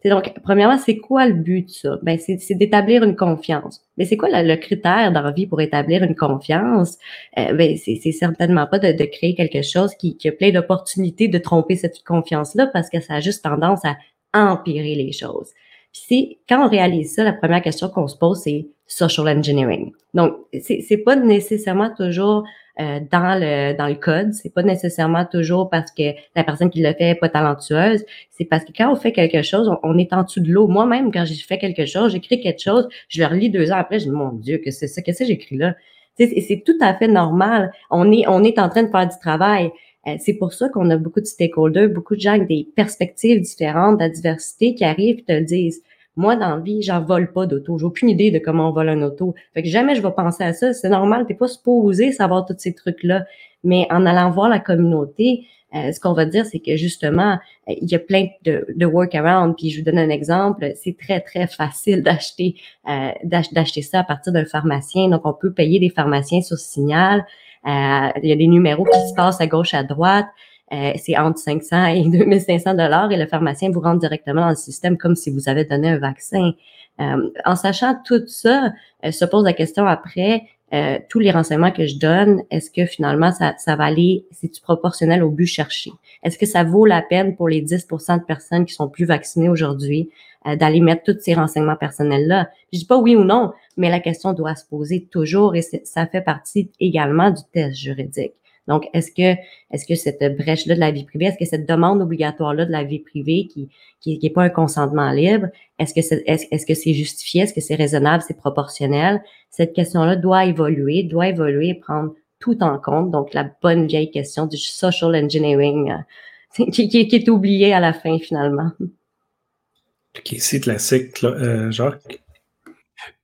Tu sais, donc, premièrement, c'est quoi le but de ça? Ben, c'est, d'établir une confiance. Mais c'est quoi le, critère dans la vie pour établir une confiance? Euh, ben, c'est certainement pas de, de créer quelque chose qui, qui a plein d'opportunités de tromper cette confiance-là parce que ça a juste tendance à empirer les choses. C'est quand on réalise ça, la première question qu'on se pose, c'est social engineering. Donc, c'est pas nécessairement toujours euh, dans le dans le code, c'est pas nécessairement toujours parce que la personne qui le fait est pas talentueuse, c'est parce que quand on fait quelque chose, on, est en dessous de l'eau. Moi-même, quand j'ai fait quelque chose, j'écris quelque chose, je le relis deux ans après, je dis mon Dieu, que c'est ça, qu'est-ce que j'ai écrit là? C'est tout à fait normal. On est on est en train de faire du travail. Euh, C'est pour ça qu'on a beaucoup de stakeholders, beaucoup de gens avec des perspectives différentes, de la diversité qui arrivent et te le disent. Moi, dans la vie, j'en vole pas d'auto. J'ai aucune idée de comment on vole un auto. Fait que jamais je vais penser à ça. C'est normal. T'es pas supposé savoir tous ces trucs-là. Mais en allant voir la communauté, euh, ce qu'on va dire, c'est que justement, euh, il y a plein de, de workarounds. Puis je vous donne un exemple. C'est très, très facile d'acheter euh, d'ach- d'acheter ça à partir d'un pharmacien. Donc, on peut payer des pharmaciens sur signal. Euh, il y a des numéros qui se passent à gauche, à droite. Euh, c'est entre 500 et 2500 dollars et le pharmacien vous rentre directement dans le système comme si vous avez donné un vaccin. Euh, en sachant tout ça, euh, se pose la question après, euh, tous les renseignements que je donne, est-ce que finalement ça, ça va aller, c'est-tu proportionnel au but cherché? Est-ce que ça vaut la peine pour les 10% de personnes qui sont plus vaccinées aujourd'hui euh, d'aller mettre tous ces renseignements personnels-là? Je dis pas oui ou non, mais la question doit se poser toujours et ça fait partie également du test juridique. Donc, est-ce que, est-ce que cette brèche-là de la vie privée, est-ce que cette demande obligatoire-là de la vie privée qui, qui, qui est pas un consentement libre, est-ce que c'est, est-ce, que c'est justifié, est-ce que c'est raisonnable, c'est proportionnel? Cette question-là doit évoluer, doit évoluer et prendre tout en compte. Donc, la bonne vieille question du social engineering, euh, qui, qui, qui est oubliée à la fin, finalement. C'est classique, euh, Jacques.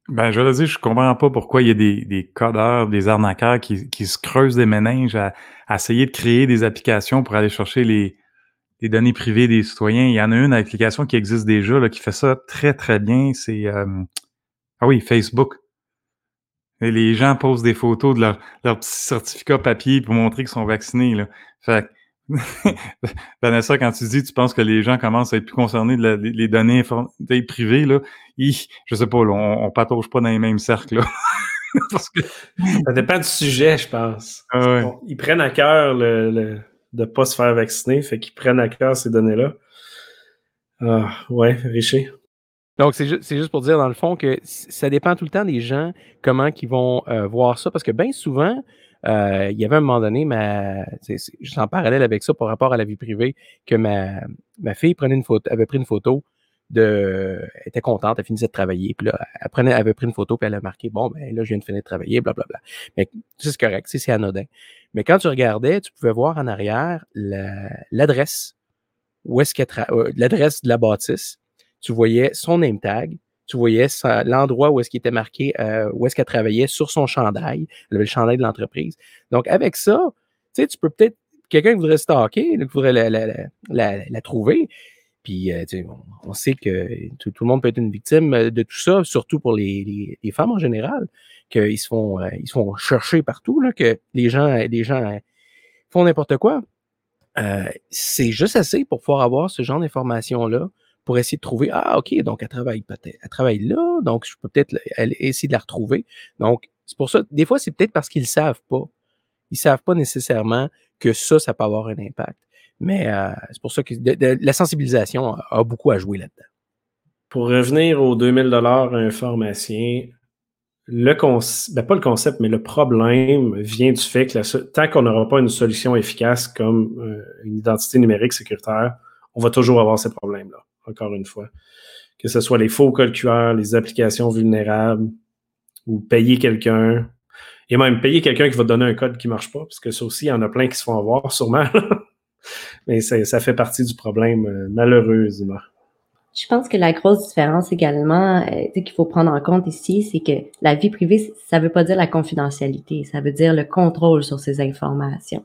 Ben, je veux dire, je comprends pas pourquoi il y a des, des codeurs, des arnaqueurs qui, qui se creusent des méninges à, à essayer de créer des applications pour aller chercher les, les données privées des citoyens. Il y en a une application qui existe déjà, là, qui fait ça très, très bien. C'est, euh, ah oui, Facebook. Les gens posent des photos de leur, leur petit certificat papier pour montrer qu'ils sont vaccinés, là. Fait Vanessa, quand tu dis, tu penses que les gens commencent à être plus concernés de la- les les données privées, là, hi, je sais pas, là, on, on patauge pas dans les mêmes cercles, là. Parce que, Ça dépend du sujet, je pense. ah ouais. Bon, ils prennent à cœur le, le- de ne pas se faire vacciner, fait qu'ils prennent à cœur ces données-là. Ah, ouais, Richer. Donc, c'est ju- c'est juste pour dire, dans le fond, que c- ça dépend tout le temps des gens, comment ils vont euh, voir ça. Parce que bien souvent, euh, il y avait un moment donné, ma, c'est- c'est- suis en parallèle avec ça par rapport à la vie privée, que ma, ma fille prenait une photo, avait pris une photo de. Était contente, elle finissait de travailler. Puis là, elle, prenait, avait pris une photo, puis elle a marqué Bon, ben là, je viens de finir de travailler, blablabla. Mais c'est correct, c'est c'est anodin. Mais quand tu regardais, tu pouvais voir en arrière la- l'adresse où est-ce qu'elle euh, l'adresse de la bâtisse, tu voyais son name tag, tu voyais l'endroit où est-ce qu'il était marqué, euh, où est-ce qu'elle travaillait sur son chandail. Elle avait le chandail de l'entreprise. Donc, avec ça, tu sais, tu peux peut-être, quelqu'un qui voudrait stalker, qui voudrait la, trouver, puis, euh, on, sait que tout, le monde peut être une victime de tout ça, surtout pour les, les, femmes en général, qu'ils se font, euh, ils se font chercher partout, là, que les gens, les gens font n'importe quoi. c'est juste assez pour pouvoir avoir ce genre d'informations-là pour essayer de trouver, ah, OK, donc elle travaille peut-être, elle travaille là, donc je peux peut-être essayer de la retrouver. Donc, c'est pour ça, des fois, c'est peut-être parce qu'ils ne savent pas. Ils ne savent pas nécessairement que ça, ça peut avoir un impact. Mais euh, c'est pour ça que la sensibilisation a, beaucoup à jouer là-dedans. Pour revenir aux 2000 dollars un pharmacien, le concept, ben pas le concept, mais le problème vient du fait que tant qu'on n'aura pas une solution efficace comme euh, une identité numérique sécuritaire, on va toujours avoir ces problèmes-là encore une fois. Que ce soit les faux codes QR, les applications vulnérables, ou payer quelqu'un. Et même payer quelqu'un qui va donner un code qui ne marche pas, parce que ça aussi, il y en a plein qui se font avoir, sûrement. Mais ça, fait partie du problème, euh, malheureusement. Je pense que la grosse différence également euh, qu'il faut prendre en compte ici, c'est que la vie privée, ça ne veut pas dire la confidentialité, ça veut dire le contrôle sur ces informations.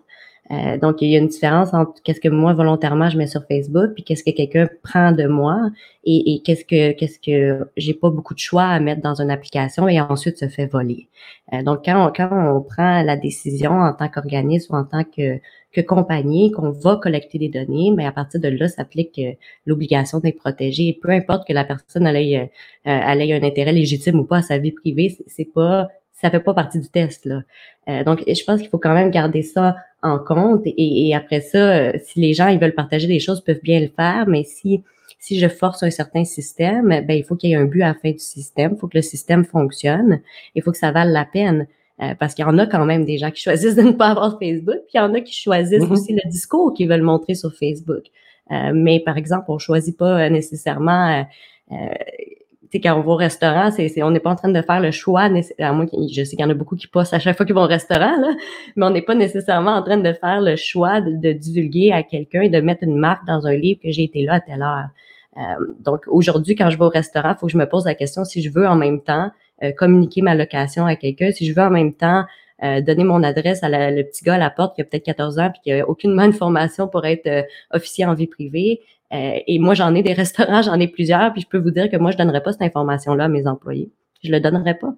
Euh, donc, il y a une différence entre qu'est-ce que moi volontairement je mets sur Facebook, puis qu'est-ce que quelqu'un prend de moi, et, qu'est-ce que qu'est-ce que j'ai pas beaucoup de choix à mettre dans une application et ensuite se fait voler. Euh, donc, quand on, quand on prend la décision en tant qu'organisme ou en tant que, que compagnie qu'on va collecter des données, mais à partir de là s'applique euh, l'obligation d'être protégée. Peu importe que la personne ait, ait un intérêt légitime ou pas à sa vie privée, c'est pas ça fait pas partie du test là. Euh, donc, je pense qu'il faut quand même garder ça en compte. Et, après ça, euh, si les gens ils veulent partager des choses, peuvent bien le faire. Mais si si je force un certain système, ben il faut qu'il y ait un but à la fin du système. Il faut que le système fonctionne. Il faut que ça vale la peine. Euh, parce qu'il y en a quand même des gens qui choisissent de ne pas avoir Facebook, puis il y en a qui choisissent mm-hmm. aussi le discours qu'ils veulent montrer sur Facebook. mais par exemple, on choisit pas nécessairement sais, quand on va au restaurant, c'est, on n'est pas en train de faire le choix, à moins je sais qu'il y en a beaucoup qui passent à chaque fois qu'ils vont au restaurant, là, mais on n'est pas nécessairement en train de faire le choix de, divulguer à quelqu'un et de mettre une marque dans un livre que j'ai été là à telle heure. Euh, donc aujourd'hui, quand je vais au restaurant, il faut que je me pose la question si je veux en même temps euh, communiquer ma location à quelqu'un, si je veux en même temps euh, donner mon adresse à le petit gars à la porte qui a peut-être 14 ans puis qui a aucune information pour être officier en vie privée. Euh, et moi, j'en ai des restaurants, j'en ai plusieurs, puis je peux vous dire que moi, je donnerais pas cette information-là à mes employés. Je le donnerais pas.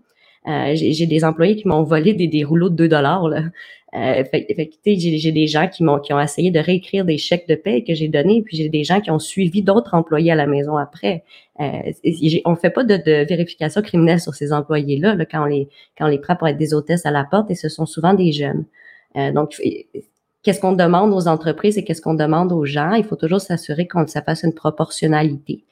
Euh, j'ai des employés qui m'ont volé des, rouleaux de 2 dollars. Euh, fait, fait j'ai des gens qui m'ont qui ont essayé de réécrire des chèques de paie que j'ai donnés, puis j'ai des gens qui ont suivi d'autres employés à la maison après. Euh, on fait pas de, de, vérification criminelle sur ces employés-là là, quand on les quand on les prend pour être des hôtesses à la porte, et ce sont souvent des jeunes. Euh, donc, qu'est-ce qu'on demande aux entreprises et qu'est-ce qu'on demande aux gens. Il faut toujours s'assurer qu'on ça une proportionnalité.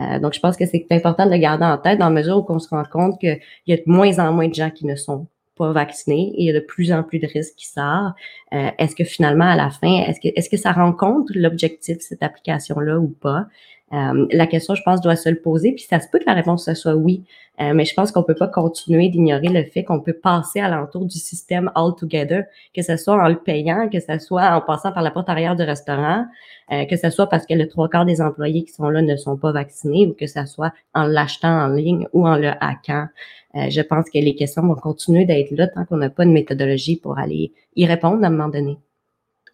Euh, donc, je pense que c'est important de le garder en tête dans mesure où on se rend compte qu'il y a de moins en moins de gens qui ne sont pas vaccinés et il y a de plus en plus de risques qui sortent. Euh, est-ce que finalement, à la fin, est-ce que, est-ce que ça rencontre l'objectif de cette application-là ou pas? Euh, la question, je pense, doit se le poser, puis ça se peut que la réponse soit oui, euh, mais je pense qu'on peut pas continuer d'ignorer le fait qu'on peut passer à l'entour du système all together, que ce soit en le payant, que ce soit en passant par la porte arrière du restaurant, euh, que ce soit parce que le trois quarts des employés qui sont là ne sont pas vaccinés, ou que ce soit en l'achetant en ligne ou en le hackant. je pense que les questions vont continuer d'être là tant qu'on n'a pas une méthodologie pour aller y répondre à un moment donné.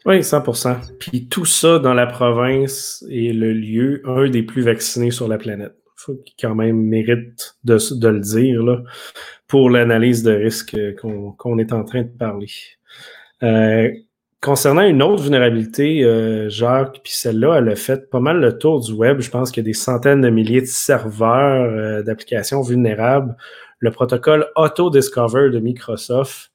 Oui, 100% Puis tout ça dans la province est le lieu, un des plus vaccinés sur la planète. Faut qu'il quand même mérite de, de le dire là, pour l'analyse de risque qu'on est en train de parler. Euh, concernant une autre vulnérabilité, euh, Jacques, puis celle-là, elle a fait pas mal le tour du web. Je pense qu'il y a des centaines de milliers de serveurs euh, d'applications vulnérables. Le protocole Auto-Discover de Microsoft.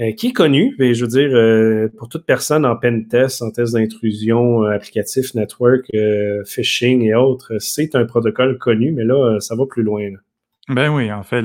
Euh, qui est connu, mais je veux dire, euh, pour toute personne en pen test, en test d'intrusion, euh, applicatif, network, phishing et autres, c'est un protocole connu, mais là, ça va plus loin. Ben oui, en fait,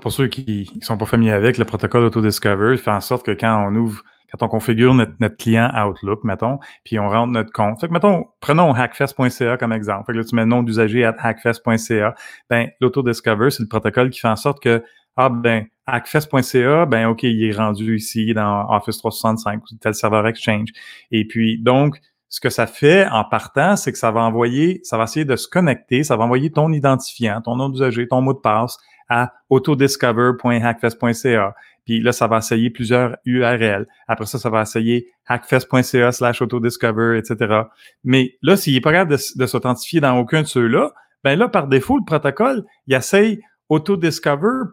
pour ceux qui ne sont pas familiers avec, le protocole Auto-Discover fait en sorte que quand on ouvre quand on configure notre, client Outlook, mettons, puis on rentre notre compte. Fait que, mettons, prenons hackfest.ca comme exemple. Fait que là, tu mets le nom d'usager à hackfest.ca. Ben, l'Auto-Discover, c'est le protocole qui fait en sorte que ah ben, hackfest.ca, ben OK, il est rendu ici dans Office 365 tel serveur Exchange. Et puis, donc, ce que ça fait en partant, c'est que ça va envoyer, ça va essayer de se connecter, ça va envoyer ton identifiant, ton nom d'usager, ton mot de passe à autodiscover.hackfest.ca. Puis là, ça va essayer plusieurs URL. Après ça, ça va essayer hackfest.ca slash autodiscover, etc. Mais là, s'il est pas capable de, s'authentifier dans aucun de ceux-là, ben là, par défaut, le protocole, il essaye autodiscover.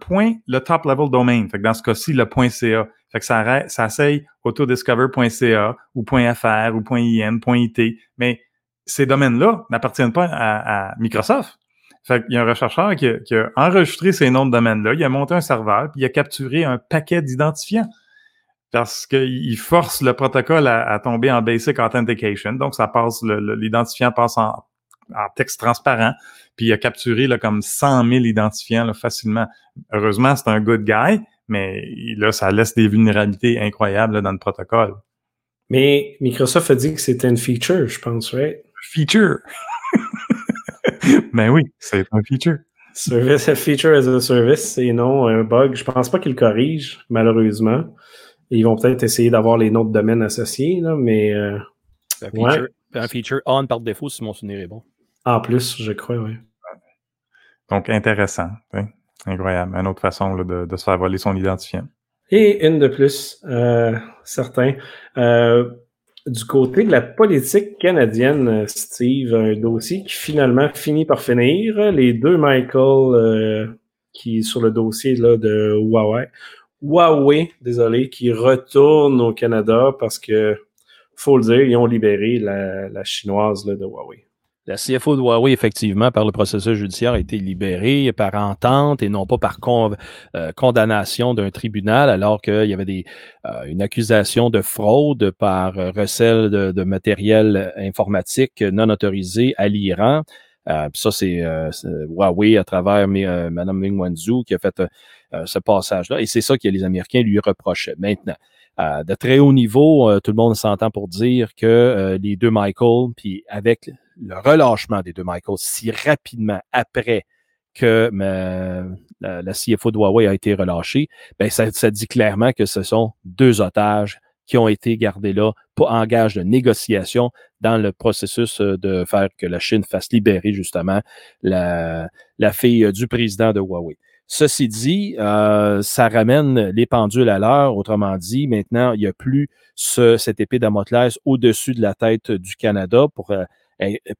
le top level domain. Fait que dans ce cas-ci, le .ca. Fait que ça, ça essaye autodiscover.ca ou .fr ou .in, .it. Mais ces domaines-là n'appartiennent pas à, Microsoft. Fait qu'il y a un chercheur qui a, enregistré ces noms de domaines-là, il a monté un serveur, puis il a capturé un paquet d'identifiants. Parce qu'il force le protocole à, tomber en basic authentication. Donc, ça passe, l'identifiant passe en, texte transparent, puis il a capturé là, comme 100 000 identifiants facilement. Heureusement, c'est un good guy, mais là, ça laisse des vulnérabilités incroyables dans le protocole. Mais Microsoft a dit que c'était une feature, je pense, right? Feature! ben oui, c'est un feature. Service, feature as a service, c'est non un bug. Je pense pas qu'ils le corrigent, malheureusement. Ils vont peut-être essayer d'avoir les noms de domaine associés, là, mais. Euh, un, feature, un, feature, on par défaut, si mon souvenir est bon. En plus, je crois, oui. Donc, intéressant. Incroyable. Une autre façon de, se faire voler son identifiant. Et une de plus, euh, certain. Euh, du côté de la politique canadienne, Steve, un dossier qui finalement finit par finir. Les deux Michael euh, qui sur le dossier là, de Huawei. Huawei, désolé, qui retourne au Canada parce que, faut le dire, ils ont libéré la, chinoise de Huawei. La CFO de Huawei, effectivement, par le processus judiciaire, a été libérée par entente et non pas par euh, condamnation d'un tribunal, alors qu'il y avait des, euh, une accusation de fraude par euh, recel de, matériel informatique non autorisé à l'Iran. ça, c'est Huawei à travers Mme Ming Wanzhou qui a fait ce passage-là. Et c'est ça que les Américains lui reprochaient. Maintenant, de très haut niveau, tout le monde s'entend pour dire que les deux Michael, puis avec le relâchement des deux Michael si rapidement après que la, CFO de Huawei a été relâchée, ben ça, dit clairement que ce sont deux otages qui ont été gardés là pour engage de négociation dans le processus euh, de faire que la Chine fasse libérer justement la, la fille du président de Huawei. Ceci dit, euh, ça ramène les pendules à l'heure. Autrement dit, maintenant, il n'y a plus ce, cette épée Damoclès au-dessus de la tête du Canada pour euh,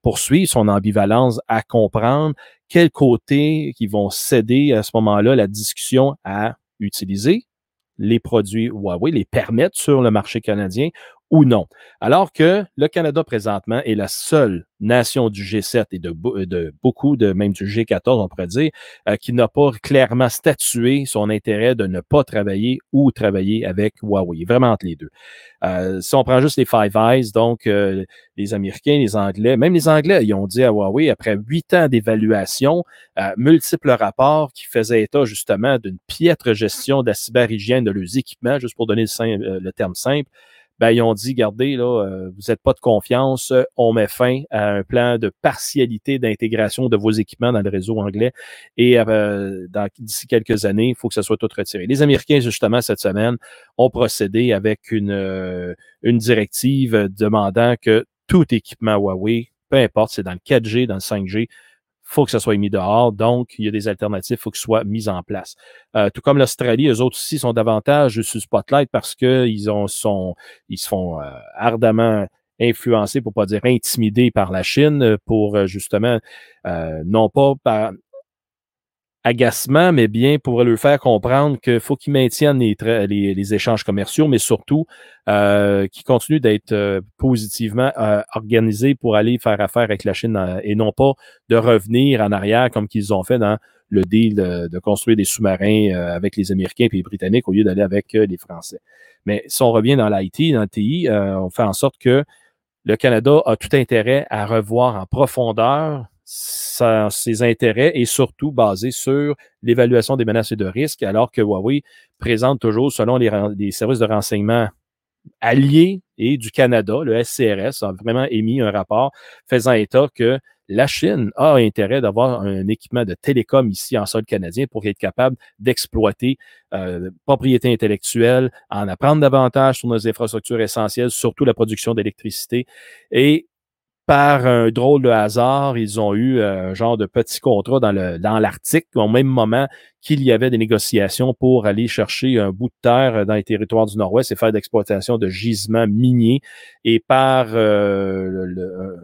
poursuivre son ambivalence à comprendre quel côté qui vont céder à ce moment-là la discussion à utiliser les produits Huawei, les permettre sur le marché canadien ou non. Alors que le Canada présentement est la seule nation du G7 et de, beaucoup de même du G14, on pourrait dire, euh, qui n'a pas clairement statué son intérêt de ne pas travailler ou travailler avec Huawei, vraiment entre les deux. Euh, si on prend juste les Five Eyes, donc euh, les Américains, les Anglais, même les Anglais, ils ont dit à Huawei, après huit ans d'évaluation, multiples rapports qui faisaient état justement d'une piètre gestion de la cyberhygiène de leurs équipements, juste pour donner le, le terme simple, ben, ils ont dit, gardez, là, euh, vous n'êtes pas de confiance, on met fin à un plan de partialité d'intégration de vos équipements dans le réseau anglais et euh, d'ici quelques années, il faut que ça soit tout retiré. Les Américains, justement, cette semaine, ont procédé avec une, euh, une directive demandant que tout équipement Huawei, peu importe, c'est dans le 4G, dans le 5G, faut que ça soit mis dehors. Donc, il y a des alternatives, il faut que ce soit mis en place. Euh, tout comme l'Australie, eux autres aussi sont davantage sur Spotlight parce qu'ils ont sont, ils se font euh, ardemment influencés, pour pas dire intimidés par la Chine, pour euh, justement, non pas par agacement, mais bien pour leur faire comprendre qu'il faut qu'ils maintiennent les, échanges commerciaux, mais surtout euh, qu'ils continuent d'être euh, positivement euh, organisés pour aller faire affaire avec la Chine euh, et non pas de revenir en arrière comme qu'ils ont fait dans le deal de, construire des sous-marins avec les Américains et les Britanniques au lieu d'aller avec les Français. Mais si on revient dans l'IT, dans le TI, on fait en sorte que le Canada a tout intérêt à revoir en profondeur ses intérêts et surtout basé sur l'évaluation des menaces et de risques, alors que Huawei présente toujours, selon les, services de renseignement alliés et du Canada, le SCRS, a vraiment émis un rapport faisant état que la Chine a intérêt d'avoir un équipement de télécom ici en sol canadien pour être capable d'exploiter euh, propriété intellectuelle, en apprendre davantage sur nos infrastructures essentielles, surtout la production d'électricité. Et par un drôle de hasard, ils ont eu euh, un genre de petit contrat dans le l'Arctique au même moment qu'il y avait des négociations pour aller chercher un bout de terre dans les territoires du Nord-Ouest et faire d'exploitation de gisements miniers. Et par euh,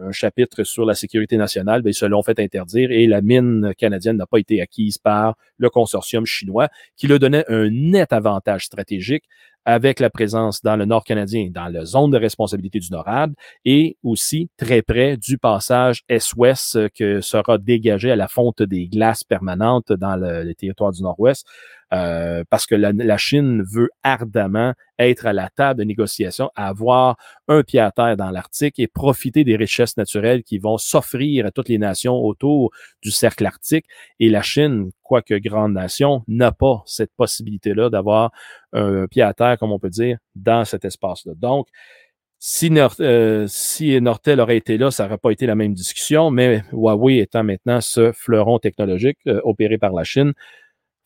un chapitre sur la sécurité nationale, ben, ils se l'ont fait interdire et la mine canadienne n'a pas été acquise par le consortium chinois qui leur donnait un net avantage stratégique avec la présence dans le nord canadien, dans la zone de responsabilité du NORAD, et aussi très près du passage Est-Ouest euh, que sera dégagé à la fonte des glaces permanentes dans le, le territoire du Nord-Ouest. Euh, parce que la, Chine veut ardemment être à la table de négociation, avoir un pied à terre dans l'Arctique et profiter des richesses naturelles qui vont s'offrir à toutes les nations autour du cercle arctique. Et la Chine, quoique grande nation, n'a pas cette possibilité-là d'avoir un pied à terre, comme on peut dire, dans cet espace-là. Donc, si, euh, si, Nortel aurait été là, ça n'aurait pas été la même discussion, mais Huawei étant maintenant ce fleuron technologique euh, opéré par la Chine,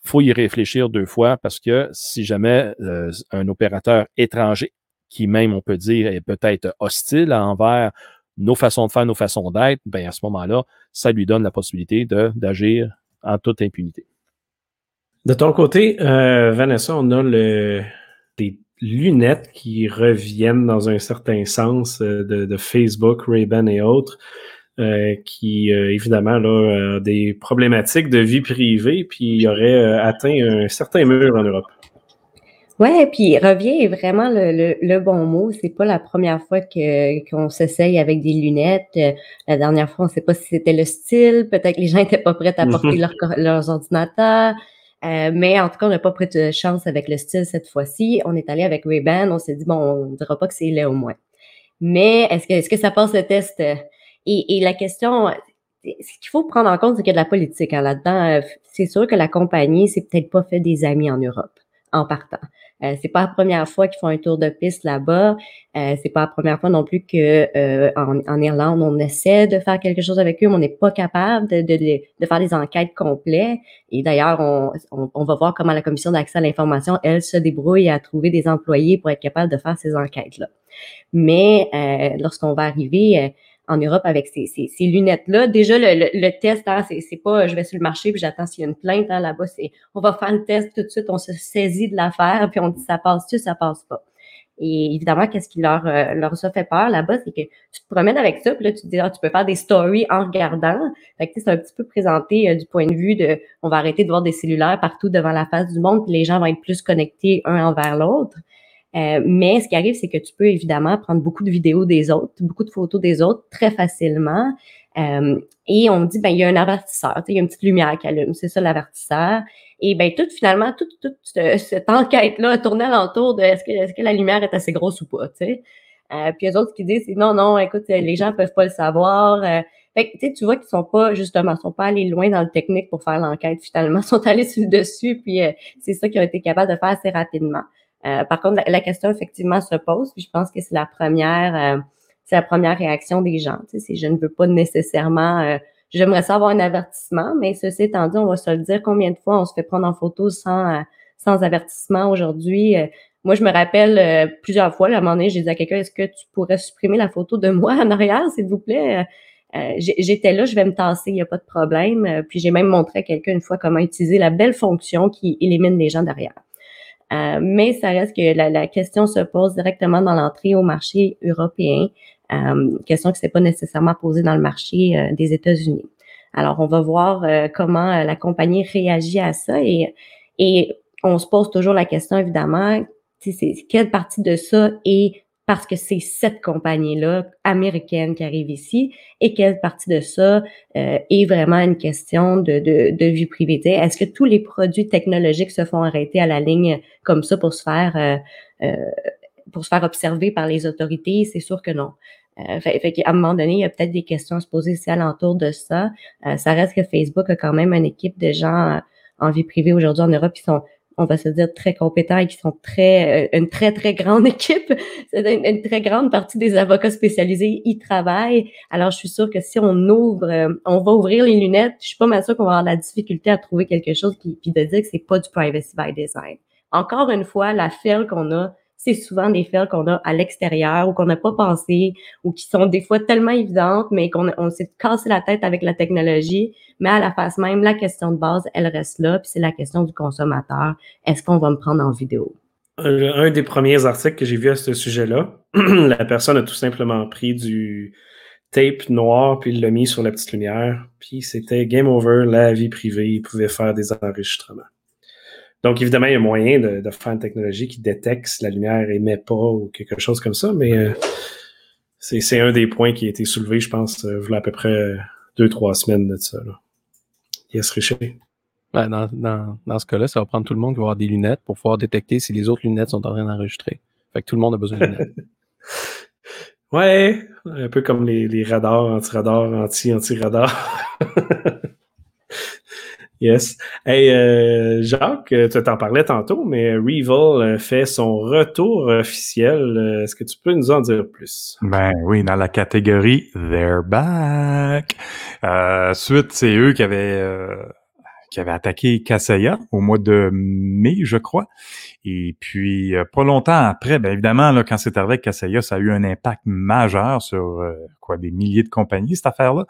faut y réfléchir deux fois parce que si jamais euh, un opérateur étranger, qui même, on peut dire, est peut-être hostile envers nos façons de faire, nos façons d'être, ben à ce moment-là, ça lui donne la possibilité d'agir en toute impunité. De ton côté, euh, Vanessa, on a des lunettes qui reviennent dans un certain sens euh, de, de Facebook, Ray-Ban et autres. Euh, qui euh, évidemment là, a des problématiques de vie privée, puis il aurait euh, atteint un certain mur en Europe. Ouais, puis revient est vraiment le, le, bon mot. C'est pas la première fois que qu'on s'essaye avec des lunettes. La dernière fois, on ne sait pas si c'était le style. Peut-être que les gens n'étaient pas prêts à porter leurs ordinateurs. mais en tout cas, on n'a pas pris de chance avec le style cette fois-ci. On est allé avec Ray-Ban. On s'est dit, bon, on ne dira pas que c'est là au moins. Mais est-ce que, est-ce que ça passe le test? Et, la question, ce qu'il faut prendre en compte, c'est qu'il y a de la politique hein, là-dedans. Euh, c'est sûr que la compagnie, c'est peut-être pas fait des amis en Europe en partant. Euh, c'est pas la première fois qu'ils font un tour de piste là-bas. Euh, c'est pas la première fois non plus que euh, en, Irlande on essaie de faire quelque chose avec eux, mais on n'est pas capable de, de, de, faire des enquêtes complètes. Et d'ailleurs, on, on, va voir comment la commission d'accès à l'information, elle, se débrouille à trouver des employés pour être capable de faire ces enquêtes-là. Mais euh, lorsqu'on va arriver en Europe avec ces, ces, ces lunettes-là. Déjà, le, le, test, hein, c'est pas je vais sur le marché puis j'attends s'il y a une plainte hein, là-bas. C'est on va faire le test tout de suite, on se saisit de l'affaire puis on dit ça passe-tu, ça passe pas. Et évidemment, qu'est-ce qui leur, euh, leur a fait peur là-bas, c'est que tu te promènes avec ça, puis là, tu te dis, ah, tu peux faire des stories en regardant. Fait que c'est un petit peu présenté euh, du point de vue de on va arrêter de voir des cellulaires partout devant la face du monde, puis les gens vont être plus connectés un envers l'autre. Euh, mais ce qui arrive, c'est que tu peux évidemment prendre beaucoup de vidéos des autres, beaucoup de photos des autres très facilement. Euh, et on me dit, ben, il y a un avertisseur, il y a une petite lumière qui allume, c'est ça l'avertisseur. Et ben tout finalement, toute, cette enquête-là tournait alentour de est-ce que, est-ce que la lumière est assez grosse ou pas, tu sais. Euh, puis les autres qui disent, non, non, écoute, les gens peuvent pas le savoir. Euh, fait que, tu vois qu'ils sont pas, justement, sont pas allés loin dans le technique pour faire l'enquête finalement, ils sont allés sur le dessus, puis c'est ça qu'ils ont été capables de faire assez rapidement. Euh, par contre, la, question effectivement se pose, puis je pense que c'est la première, euh, c'est la première réaction des gens. Je ne veux pas nécessairement, euh, j'aimerais savoir un avertissement, mais ceci étant dit, on va se le dire combien de fois on se fait prendre en photo sans sans avertissement aujourd'hui? moi, je me rappelle plusieurs fois, à un moment donné, j'ai dit à quelqu'un, est-ce que tu pourrais supprimer la photo de moi en arrière, s'il vous plaît? j'étais là, je vais me tasser, il n'y a pas de problème. puis j'ai même montré à quelqu'un une fois comment utiliser la belle fonction qui élimine les gens derrière. Euh, mais ça reste que la, question se pose directement dans l'entrée au marché européen, euh, question qui s'est pas nécessairement posée dans le marché euh, des États-Unis. Alors, on va voir comment la compagnie réagit à ça et, et on se pose toujours la question, évidemment, c'est quelle partie de ça est parce que c'est cette compagnie-là américaine qui arrive ici et quelle partie de ça euh, est vraiment une question de, de, de vie privée. Est-ce que tous les produits technologiques se font arrêter à la ligne comme ça pour se faire euh, euh, pour se faire observer par les autorités? C'est sûr que non. Euh, fait, fait qu'à un moment donné, il y a peut-être des questions à se poser ici alentour de ça. ça reste que Facebook a quand même une équipe de gens en vie privée aujourd'hui en Europe qui sont on va se dire, très compétents et qui sont très, une très, très grande équipe. C'est une, très grande partie des avocats spécialisés y travaillent. Alors, je suis sûre que si on ouvre, on va ouvrir les lunettes, je suis pas mal sûre qu'on va avoir la difficulté à trouver quelque chose qui, puis de dire que c'est pas du privacy by design. Encore une fois, la file qu'on a, c'est souvent des faits qu'on a à l'extérieur ou qu'on n'a pas pensé ou qui sont des fois tellement évidentes, mais qu'on on s'est cassé la tête avec la technologie. Mais à la face même, la question de base, elle reste là, puis c'est la question du consommateur. Est-ce qu'on va me prendre en vidéo? Un des premiers articles que j'ai vu à ce sujet-là, la personne a tout simplement pris du tape noir puis il l'a mis sur la petite lumière, puis c'était game over, la vie privée, il pouvait faire des enregistrements. Donc, évidemment, il y a moyen de, faire une technologie qui détecte si la lumière émet pas ou quelque chose comme ça, mais euh, c'est un des points qui a été soulevé, je pense, euh, à peu près deux, trois semaines de ça. Là. Yes, Richer. dans, dans, ce cas-là, ça va prendre tout le monde qui va avoir des lunettes pour pouvoir détecter si les autres lunettes sont en train d'enregistrer. Fait que tout le monde a besoin de lunettes. ouais, un peu comme les, les radars, anti-radars, anti-anti-radars. Yes. Hey, euh, Jacques, euh, tu t'en parlais tantôt, mais Revol euh, fait son retour officiel. Est-ce que tu peux nous en dire plus? Ben oui, dans la catégorie They're back. suite, c'est eux qui avaient qui avaient attaqué Kaseya au mois de mai, je crois. Et puis, pas longtemps après, bien évidemment, là, quand c'est arrivé avec Kaseya, ça a eu un impact majeur sur quoi des milliers de compagnies, cette affaire-là.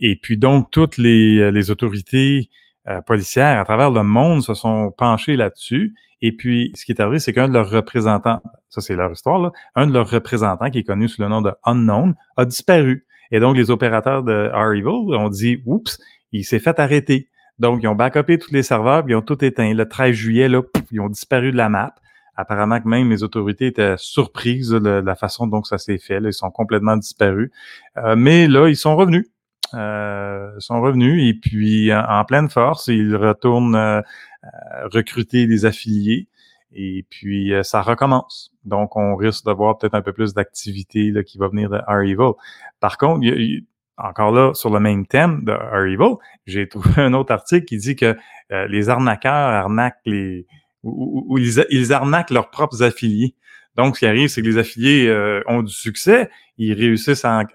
Et puis donc, toutes les, les autorités euh, policières à travers le monde se sont penchés là-dessus. Et puis, ce qui est arrivé, c'est qu'un de leurs représentants, ça c'est leur histoire, là, un de leurs représentants, qui est connu sous le nom de Unknown, a disparu. Et donc, les opérateurs de R-Evil ont dit, oups, il s'est fait arrêter. Donc, ils ont backupé tous les serveurs, puis ils ont tout éteint. Le 13 juillet, là, ils ont disparu de la map. Apparemment que même les autorités étaient surprises de la façon dont ça s'est fait. Ils sont complètement disparus. Euh, mais là, ils sont revenus. Euh, sont revenus et puis en, pleine force, ils retournent euh, recruter des affiliés et puis euh, ça recommence. Donc on risque d'avoir peut-être un peu plus d'activité qui va venir de R-Evil. Par contre, encore là, sur le même thème de R-Evil, j'ai trouvé un autre article qui dit que les arnaqueurs arnaquent les ou, ils, ils, arnaquent leurs propres affiliés. Donc, ce qui arrive, c'est que les affiliés euh, ont du succès, ils réussissent à,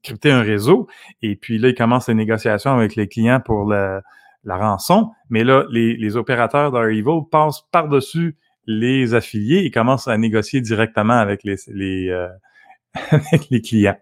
crypter un réseau, et puis là, ils commencent les négociations avec les clients pour la, rançon. Mais là, les, opérateurs d'Ar-Evil passent par-dessus les affiliés et commencent à négocier directement avec les, les, euh, avec les clients.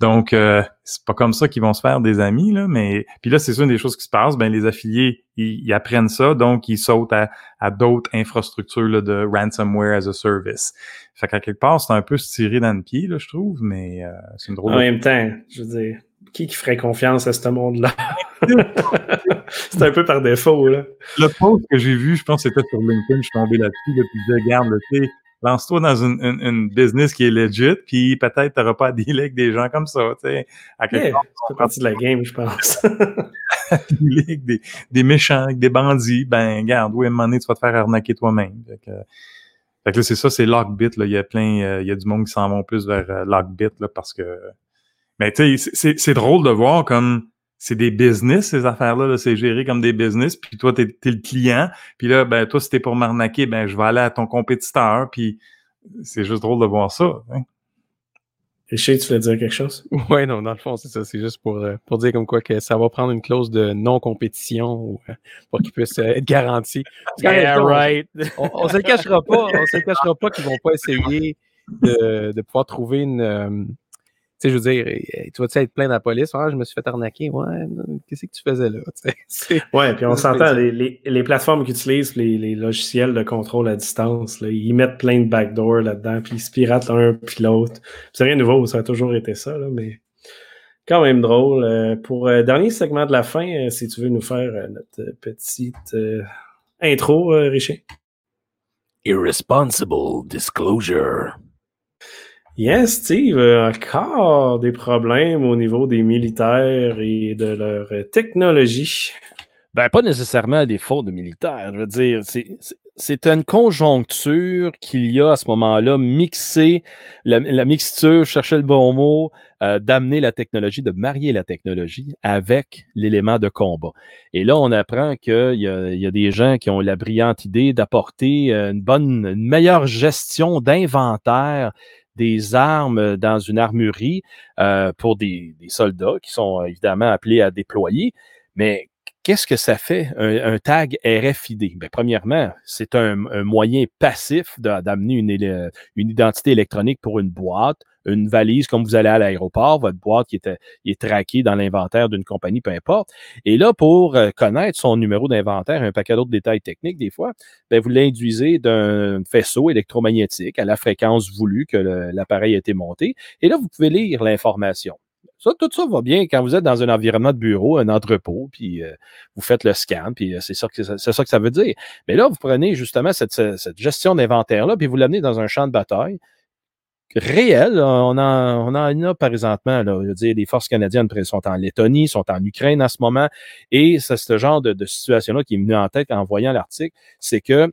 Donc, euh, c'est pas comme ça qu'ils vont se faire des amis, là, mais puis là, c'est une des choses qui se passe. Ben, les affiliés, ils, apprennent ça, donc ils sautent à, d'autres infrastructures là, de ransomware as a service. Fait qu'à quelque part, c'est un peu se tirer dans le pied, là, je trouve, mais euh, c'est une drôle. En même temps, je veux dire, qui qui ferait confiance à ce monde-là? c'est un peu par défaut, là. Le post que j'ai vu, je pense que c'était sur LinkedIn, je suis tombé là-dessus, là, puis je regarde, tu sais, lance-toi dans une, une, business qui est legit, puis peut-être tu n'auras pas à dealer avec des gens comme ça, tu sais. À quelque c'est partie de la game, je pense. avec des, des méchants, avec des bandits, ben, garde, oui, à un moment donné, tu vas te faire arnaquer toi-même. Fait que, fait que là, c'est ça, c'est Lockbit, là. Il y a plein, euh, il y a du monde qui s'en vont plus vers euh, Lockbit, là, parce que, mais tu sais, c'est drôle de voir comme, c'est des business, ces affaires-là. c'est géré comme des business. Puis toi, tu es, le client. Puis là, ben, toi, si t'es pour m'arnaquer, ben, je vais aller à ton compétiteur. Puis c'est juste drôle de voir ça. Hein? Tu voulais dire quelque chose? Oui, non, dans le fond, c'est ça. C'est juste pour, euh, pour dire comme quoi que ça va prendre une clause de non-compétition euh, pour qu'il puisse euh, être garanti. Yeah, right. On ne se cachera pas. On se cachera pas qu'ils vont pas essayer de, de pouvoir trouver une sais, je veux dire, tu vas-tu être plein de la police? Ah, je me suis fait arnaquer. Ouais, qu'est-ce que tu faisais là? ouais, puis on s'entend, les, les, plateformes qui utilisent les, les, logiciels de contrôle à distance, là, ils mettent plein de backdoors là-dedans, puis ils se piratent l'un puis l'autre. C'est rien de nouveau, ça a toujours été ça, là, mais quand même drôle. Euh, pour le euh, dernier segment de la fin, euh, si tu veux nous faire notre petite intro, Richard. Irresponsible disclosure. Yes, Steve, euh, encore des problèmes au niveau des militaires et de leur technologie. Ben, pas nécessairement des fautes de militaires. Je veux dire, c'est une conjoncture qu'il y a à ce moment-là, mixer la, mixture, chercher le bon mot, euh, d'amener la technologie, de marier la technologie avec l'élément de combat. Et là, on apprend qu'il y, y, a des gens qui ont la brillante idée d'apporter euh, une bonne, une meilleure gestion d'inventaire des armes dans une armurerie pour des, soldats qui sont évidemment appelés à déployer. Mais Qu'est-ce que ça fait un, tag RFID? Bien, premièrement, c'est un, moyen passif d'amener une, identité électronique pour une boîte, une valise, comme vous allez à l'aéroport, votre boîte qui est, est traquée dans l'inventaire d'une compagnie, peu importe. Et là, pour euh, connaître son numéro d'inventaire, un paquet d'autres détails techniques, des fois, bien, vous l'induisez d'un faisceau électromagnétique à la fréquence voulue que l'appareil a été monté. Et là, vous pouvez lire l'information. Ça, tout ça va bien quand vous êtes dans un environnement de bureau, un entrepôt, puis euh, vous faites le scan, puis euh, c'est ça, que, ça que ça veut dire. Mais là, vous prenez justement cette, cette gestion d'inventaire-là, puis vous l'amenez dans un champ de bataille réel. On en, on a présentement. Là, je veux dire, les forces canadiennes sont en Lettonie, sont en Ukraine en ce moment. Et c'est ce genre de, de situation-là qui est venu en tête en voyant l'article, c'est que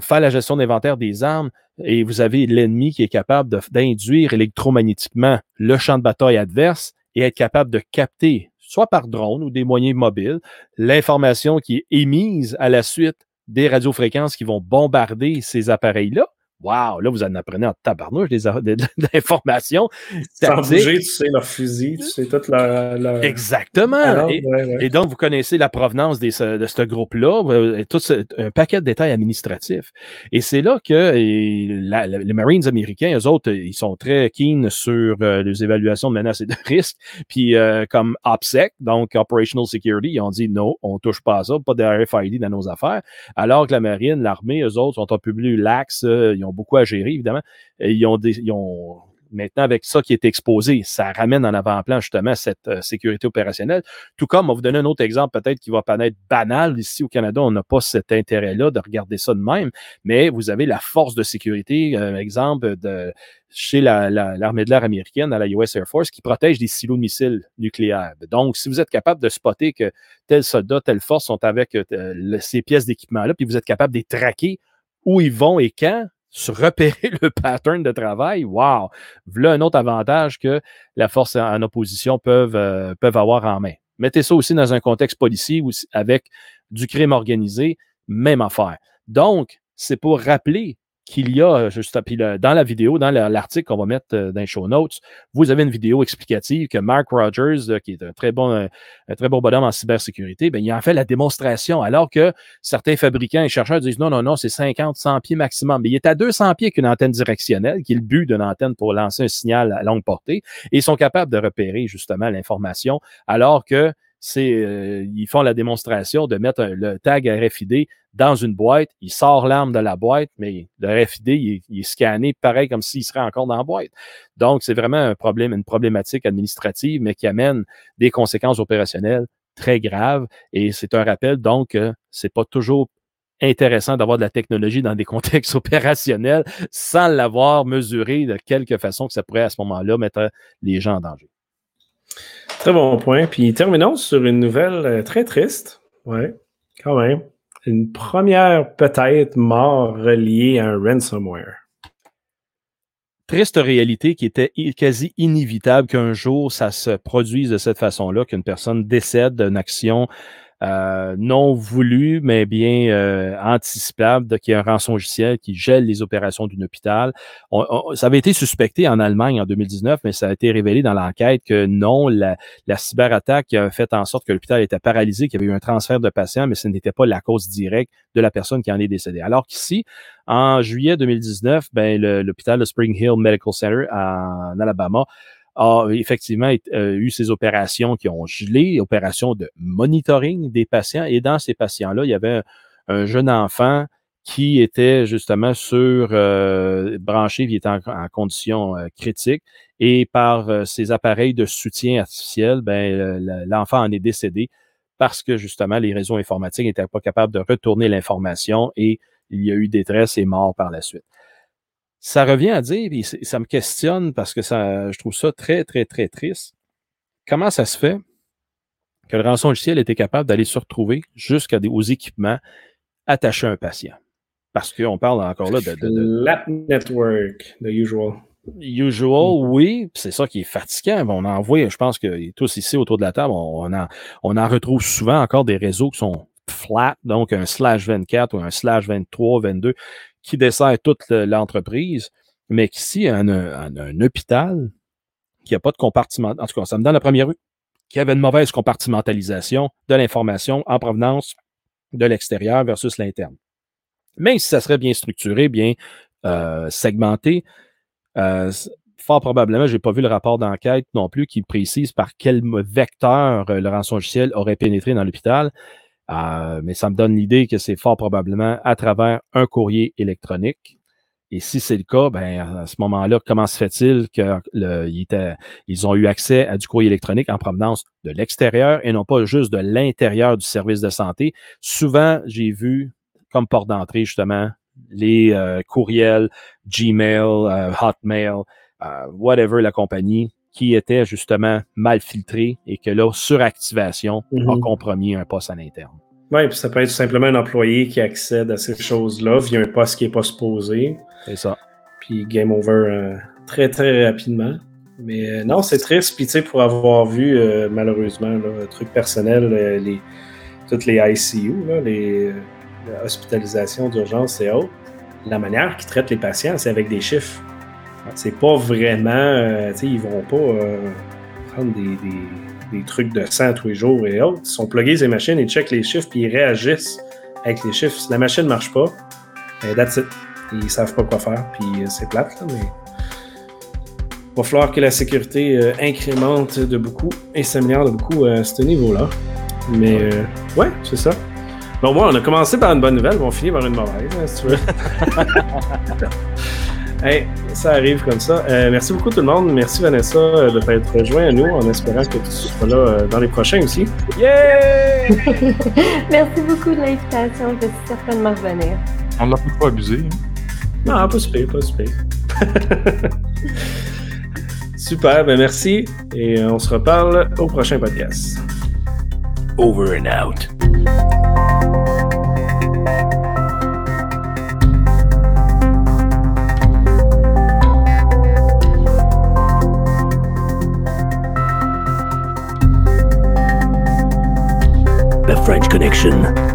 faire la gestion d'inventaire des armes et vous avez l'ennemi qui est capable d'induire électromagnétiquement le champ de bataille adverse et être capable de capter, soit par drone ou des moyens mobiles, l'information qui est émise à la suite des radiofréquences qui vont bombarder ces appareils-là Wow, là, vous en apprenez en tabarnouche des, des, informations. Sans bouger, tu sais leur fusil, tu sais toute leur. Exactement. et, donc, vous connaissez la provenance des, de ce groupe-là, euh, tout un paquet de détails administratifs. Et c'est là que les Marines américains, eux autres, ils sont très keen sur euh, les évaluations de menaces et de risques. Puis, euh, comme OPSEC, donc Operational Security, ils ont dit non, on touche pas à ça, pas de RFID dans nos affaires. Alors que la Marine, l'armée, eux autres, sont un public lax, ils ont beaucoup à gérer, évidemment. Ils ont, des, ils ont maintenant avec ça qui est exposé, ça ramène en avant-plan justement cette euh, sécurité opérationnelle. Tout comme, on va vous donner un autre exemple peut-être qui va paraître banal. Ici au Canada, on n'a pas cet intérêt-là de regarder ça de même, mais vous avez la force de sécurité, euh, exemple de chez l'armée de l'air américaine, à la US Air Force, qui protège des silos de missiles nucléaires. Donc, si vous êtes capable de spotter que tel soldat, telle force sont avec euh, ces pièces d'équipement-là, puis vous êtes capable de les traquer où ils vont et quand, se repérer le pattern de travail, wow! Voilà un autre avantage que la force en opposition peuvent, euh, peuvent avoir en main. Mettez ça aussi dans un contexte policier avec du crime organisé, même affaire. Donc, c'est pour rappeler qu'il y a, juste puis dans la vidéo, dans l'article qu'on va mettre euh, dans les show notes, vous avez une vidéo explicative que Mark Rogers, euh, qui est un très bon, euh, un très bon bonhomme en cybersécurité, ben, il en fait la démonstration, alors que certains fabricants et chercheurs disent non, non, non, c'est 50, 100 pieds maximum. Mais il est à 200 pieds qu'une antenne directionnelle, qui est le but d'une antenne pour lancer un signal à longue portée, et ils sont capables de repérer justement l'information, alors que c'est euh, ils font la démonstration de mettre le tag RFID dans une boîte, il sort l'arme de la boîte, mais le RFID, il, est scanné pareil comme s'il serait encore dans la boîte. Donc, c'est vraiment un problème, une problématique administrative, mais qui amène des conséquences opérationnelles très graves. Et c'est un rappel, donc, que c'est pas toujours intéressant d'avoir de la technologie dans des contextes opérationnels sans l'avoir mesuré de quelque façon que ça pourrait à ce moment-là mettre les gens en danger. Très bon point. Puis terminons sur une nouvelle euh, très triste. Ouais, quand même. Une première peut-être mort reliée à un ransomware. Triste réalité qui était quasi inévitable qu'un jour ça se produise de cette façon-là, qu'une personne décède d'une action euh, non voulu, mais bien euh, anticipable, qu'il y a un rançon logiciel qui gèle les opérations d'un hôpital. ça avait été suspecté en Allemagne en 2019, mais ça a été révélé dans l'enquête que non, la, la cyberattaque a fait en sorte que l'hôpital était paralysé, qu'il y avait eu un transfert de patients, mais ce n'était pas la cause directe de la personne qui en est décédée. Alors qu'ici, en juillet 2019, ben, l'hôpital de Spring Hill Medical Center en Alabama a effectivement euh, eu ces opérations qui ont gelé, opérations de monitoring des patients. Et dans ces patients-là, il y avait un, jeune enfant qui était justement sur euh, branché, qui était en, condition euh, critique. Et par ces appareils de soutien artificiel, ben, l'enfant en est décédé parce que justement les réseaux informatiques n'étaient pas capables de retourner l'information et il y a eu détresse et mort par la suite ça revient à dire, et ça me questionne parce que ça, je trouve ça très, très, très triste. Comment ça se fait que le rançon logiciel était capable d'aller se retrouver jusqu'à des, aux équipements attachés à un patient? parce qu'on parle encore là de. de, de... Lap Network, the usual. Usual, oui, c'est ça qui est fatigant. On en voit, je pense que tous ici autour de la table, on en, on en retrouve souvent encore des réseaux qui sont flat, donc un slash 24 ou un slash 23, 22, qui dessert toute l'entreprise, mais qu'ici, un, un, un hôpital qui n'a pas de compartiment, en tout cas, ça me donne la première rue, qui avait une mauvaise compartimentalisation de l'information en provenance de l'extérieur versus l'interne. Même si ça serait bien structuré, bien euh, segmenté, euh, fort probablement, je n'ai pas vu le rapport d'enquête non plus qui précise par quel vecteur euh, le rançon logiciel aurait pénétré dans l'hôpital. Euh, mais ça me donne l'idée que c'est fort probablement à travers un courrier électronique. Et si c'est le cas, ben à ce moment-là, comment se fait-il qu'ils ont eu accès à du courrier électronique en provenance de l'extérieur et non pas juste de l'intérieur du service de santé? Souvent, j'ai vu comme porte d'entrée, justement, les euh, courriels, Gmail, euh, Hotmail, whatever la compagnie, qui étaient justement mal filtrés et que là, suractivation mm -hmm. a compromis un poste à l'interne. Oui, puis ça peut être simplement un employé qui accède à ces choses-là via un poste qui n'est pas supposé. C'est ça. Puis game over euh, très, très rapidement. Mais euh, non, c'est triste. Puis tu sais, pour avoir vu, euh, malheureusement, là, truc personnel, les, toutes les ICU, là, les hospitalisations d'urgence et autres, la manière qu'ils traitent les patients, c'est avec des chiffres. C'est pas vraiment, tu sais, ils vont pas prendre des, des, des, trucs de sang tous les jours et autres. Ils sont plugués ces machines, ils checkent les chiffres, puis ils réagissent avec les chiffres. Si la machine ne marche pas, ben that's it. Ils savent pas quoi faire, puis c'est plate, là, mais il va falloir que la sécurité euh, incrémente de beaucoup et s'améliore de beaucoup à ce niveau-là. Mais ouais, euh, ouais c'est ça. Bon, bon, on a commencé par une bonne nouvelle, on finit par une mauvaise, hein, si tu veux. hey, ça arrive comme ça. Euh, merci beaucoup tout le monde. Merci Vanessa de t'être rejoint à nous en espérant que tu sois là euh, dans les prochains aussi. Yeah! merci beaucoup de l'invitation. Je vais certainement revenir. On l'a pas abusé. Hein? Non, pas super, pas super. Super, ben merci et on se reparle au prochain podcast. Over and out. French Connection.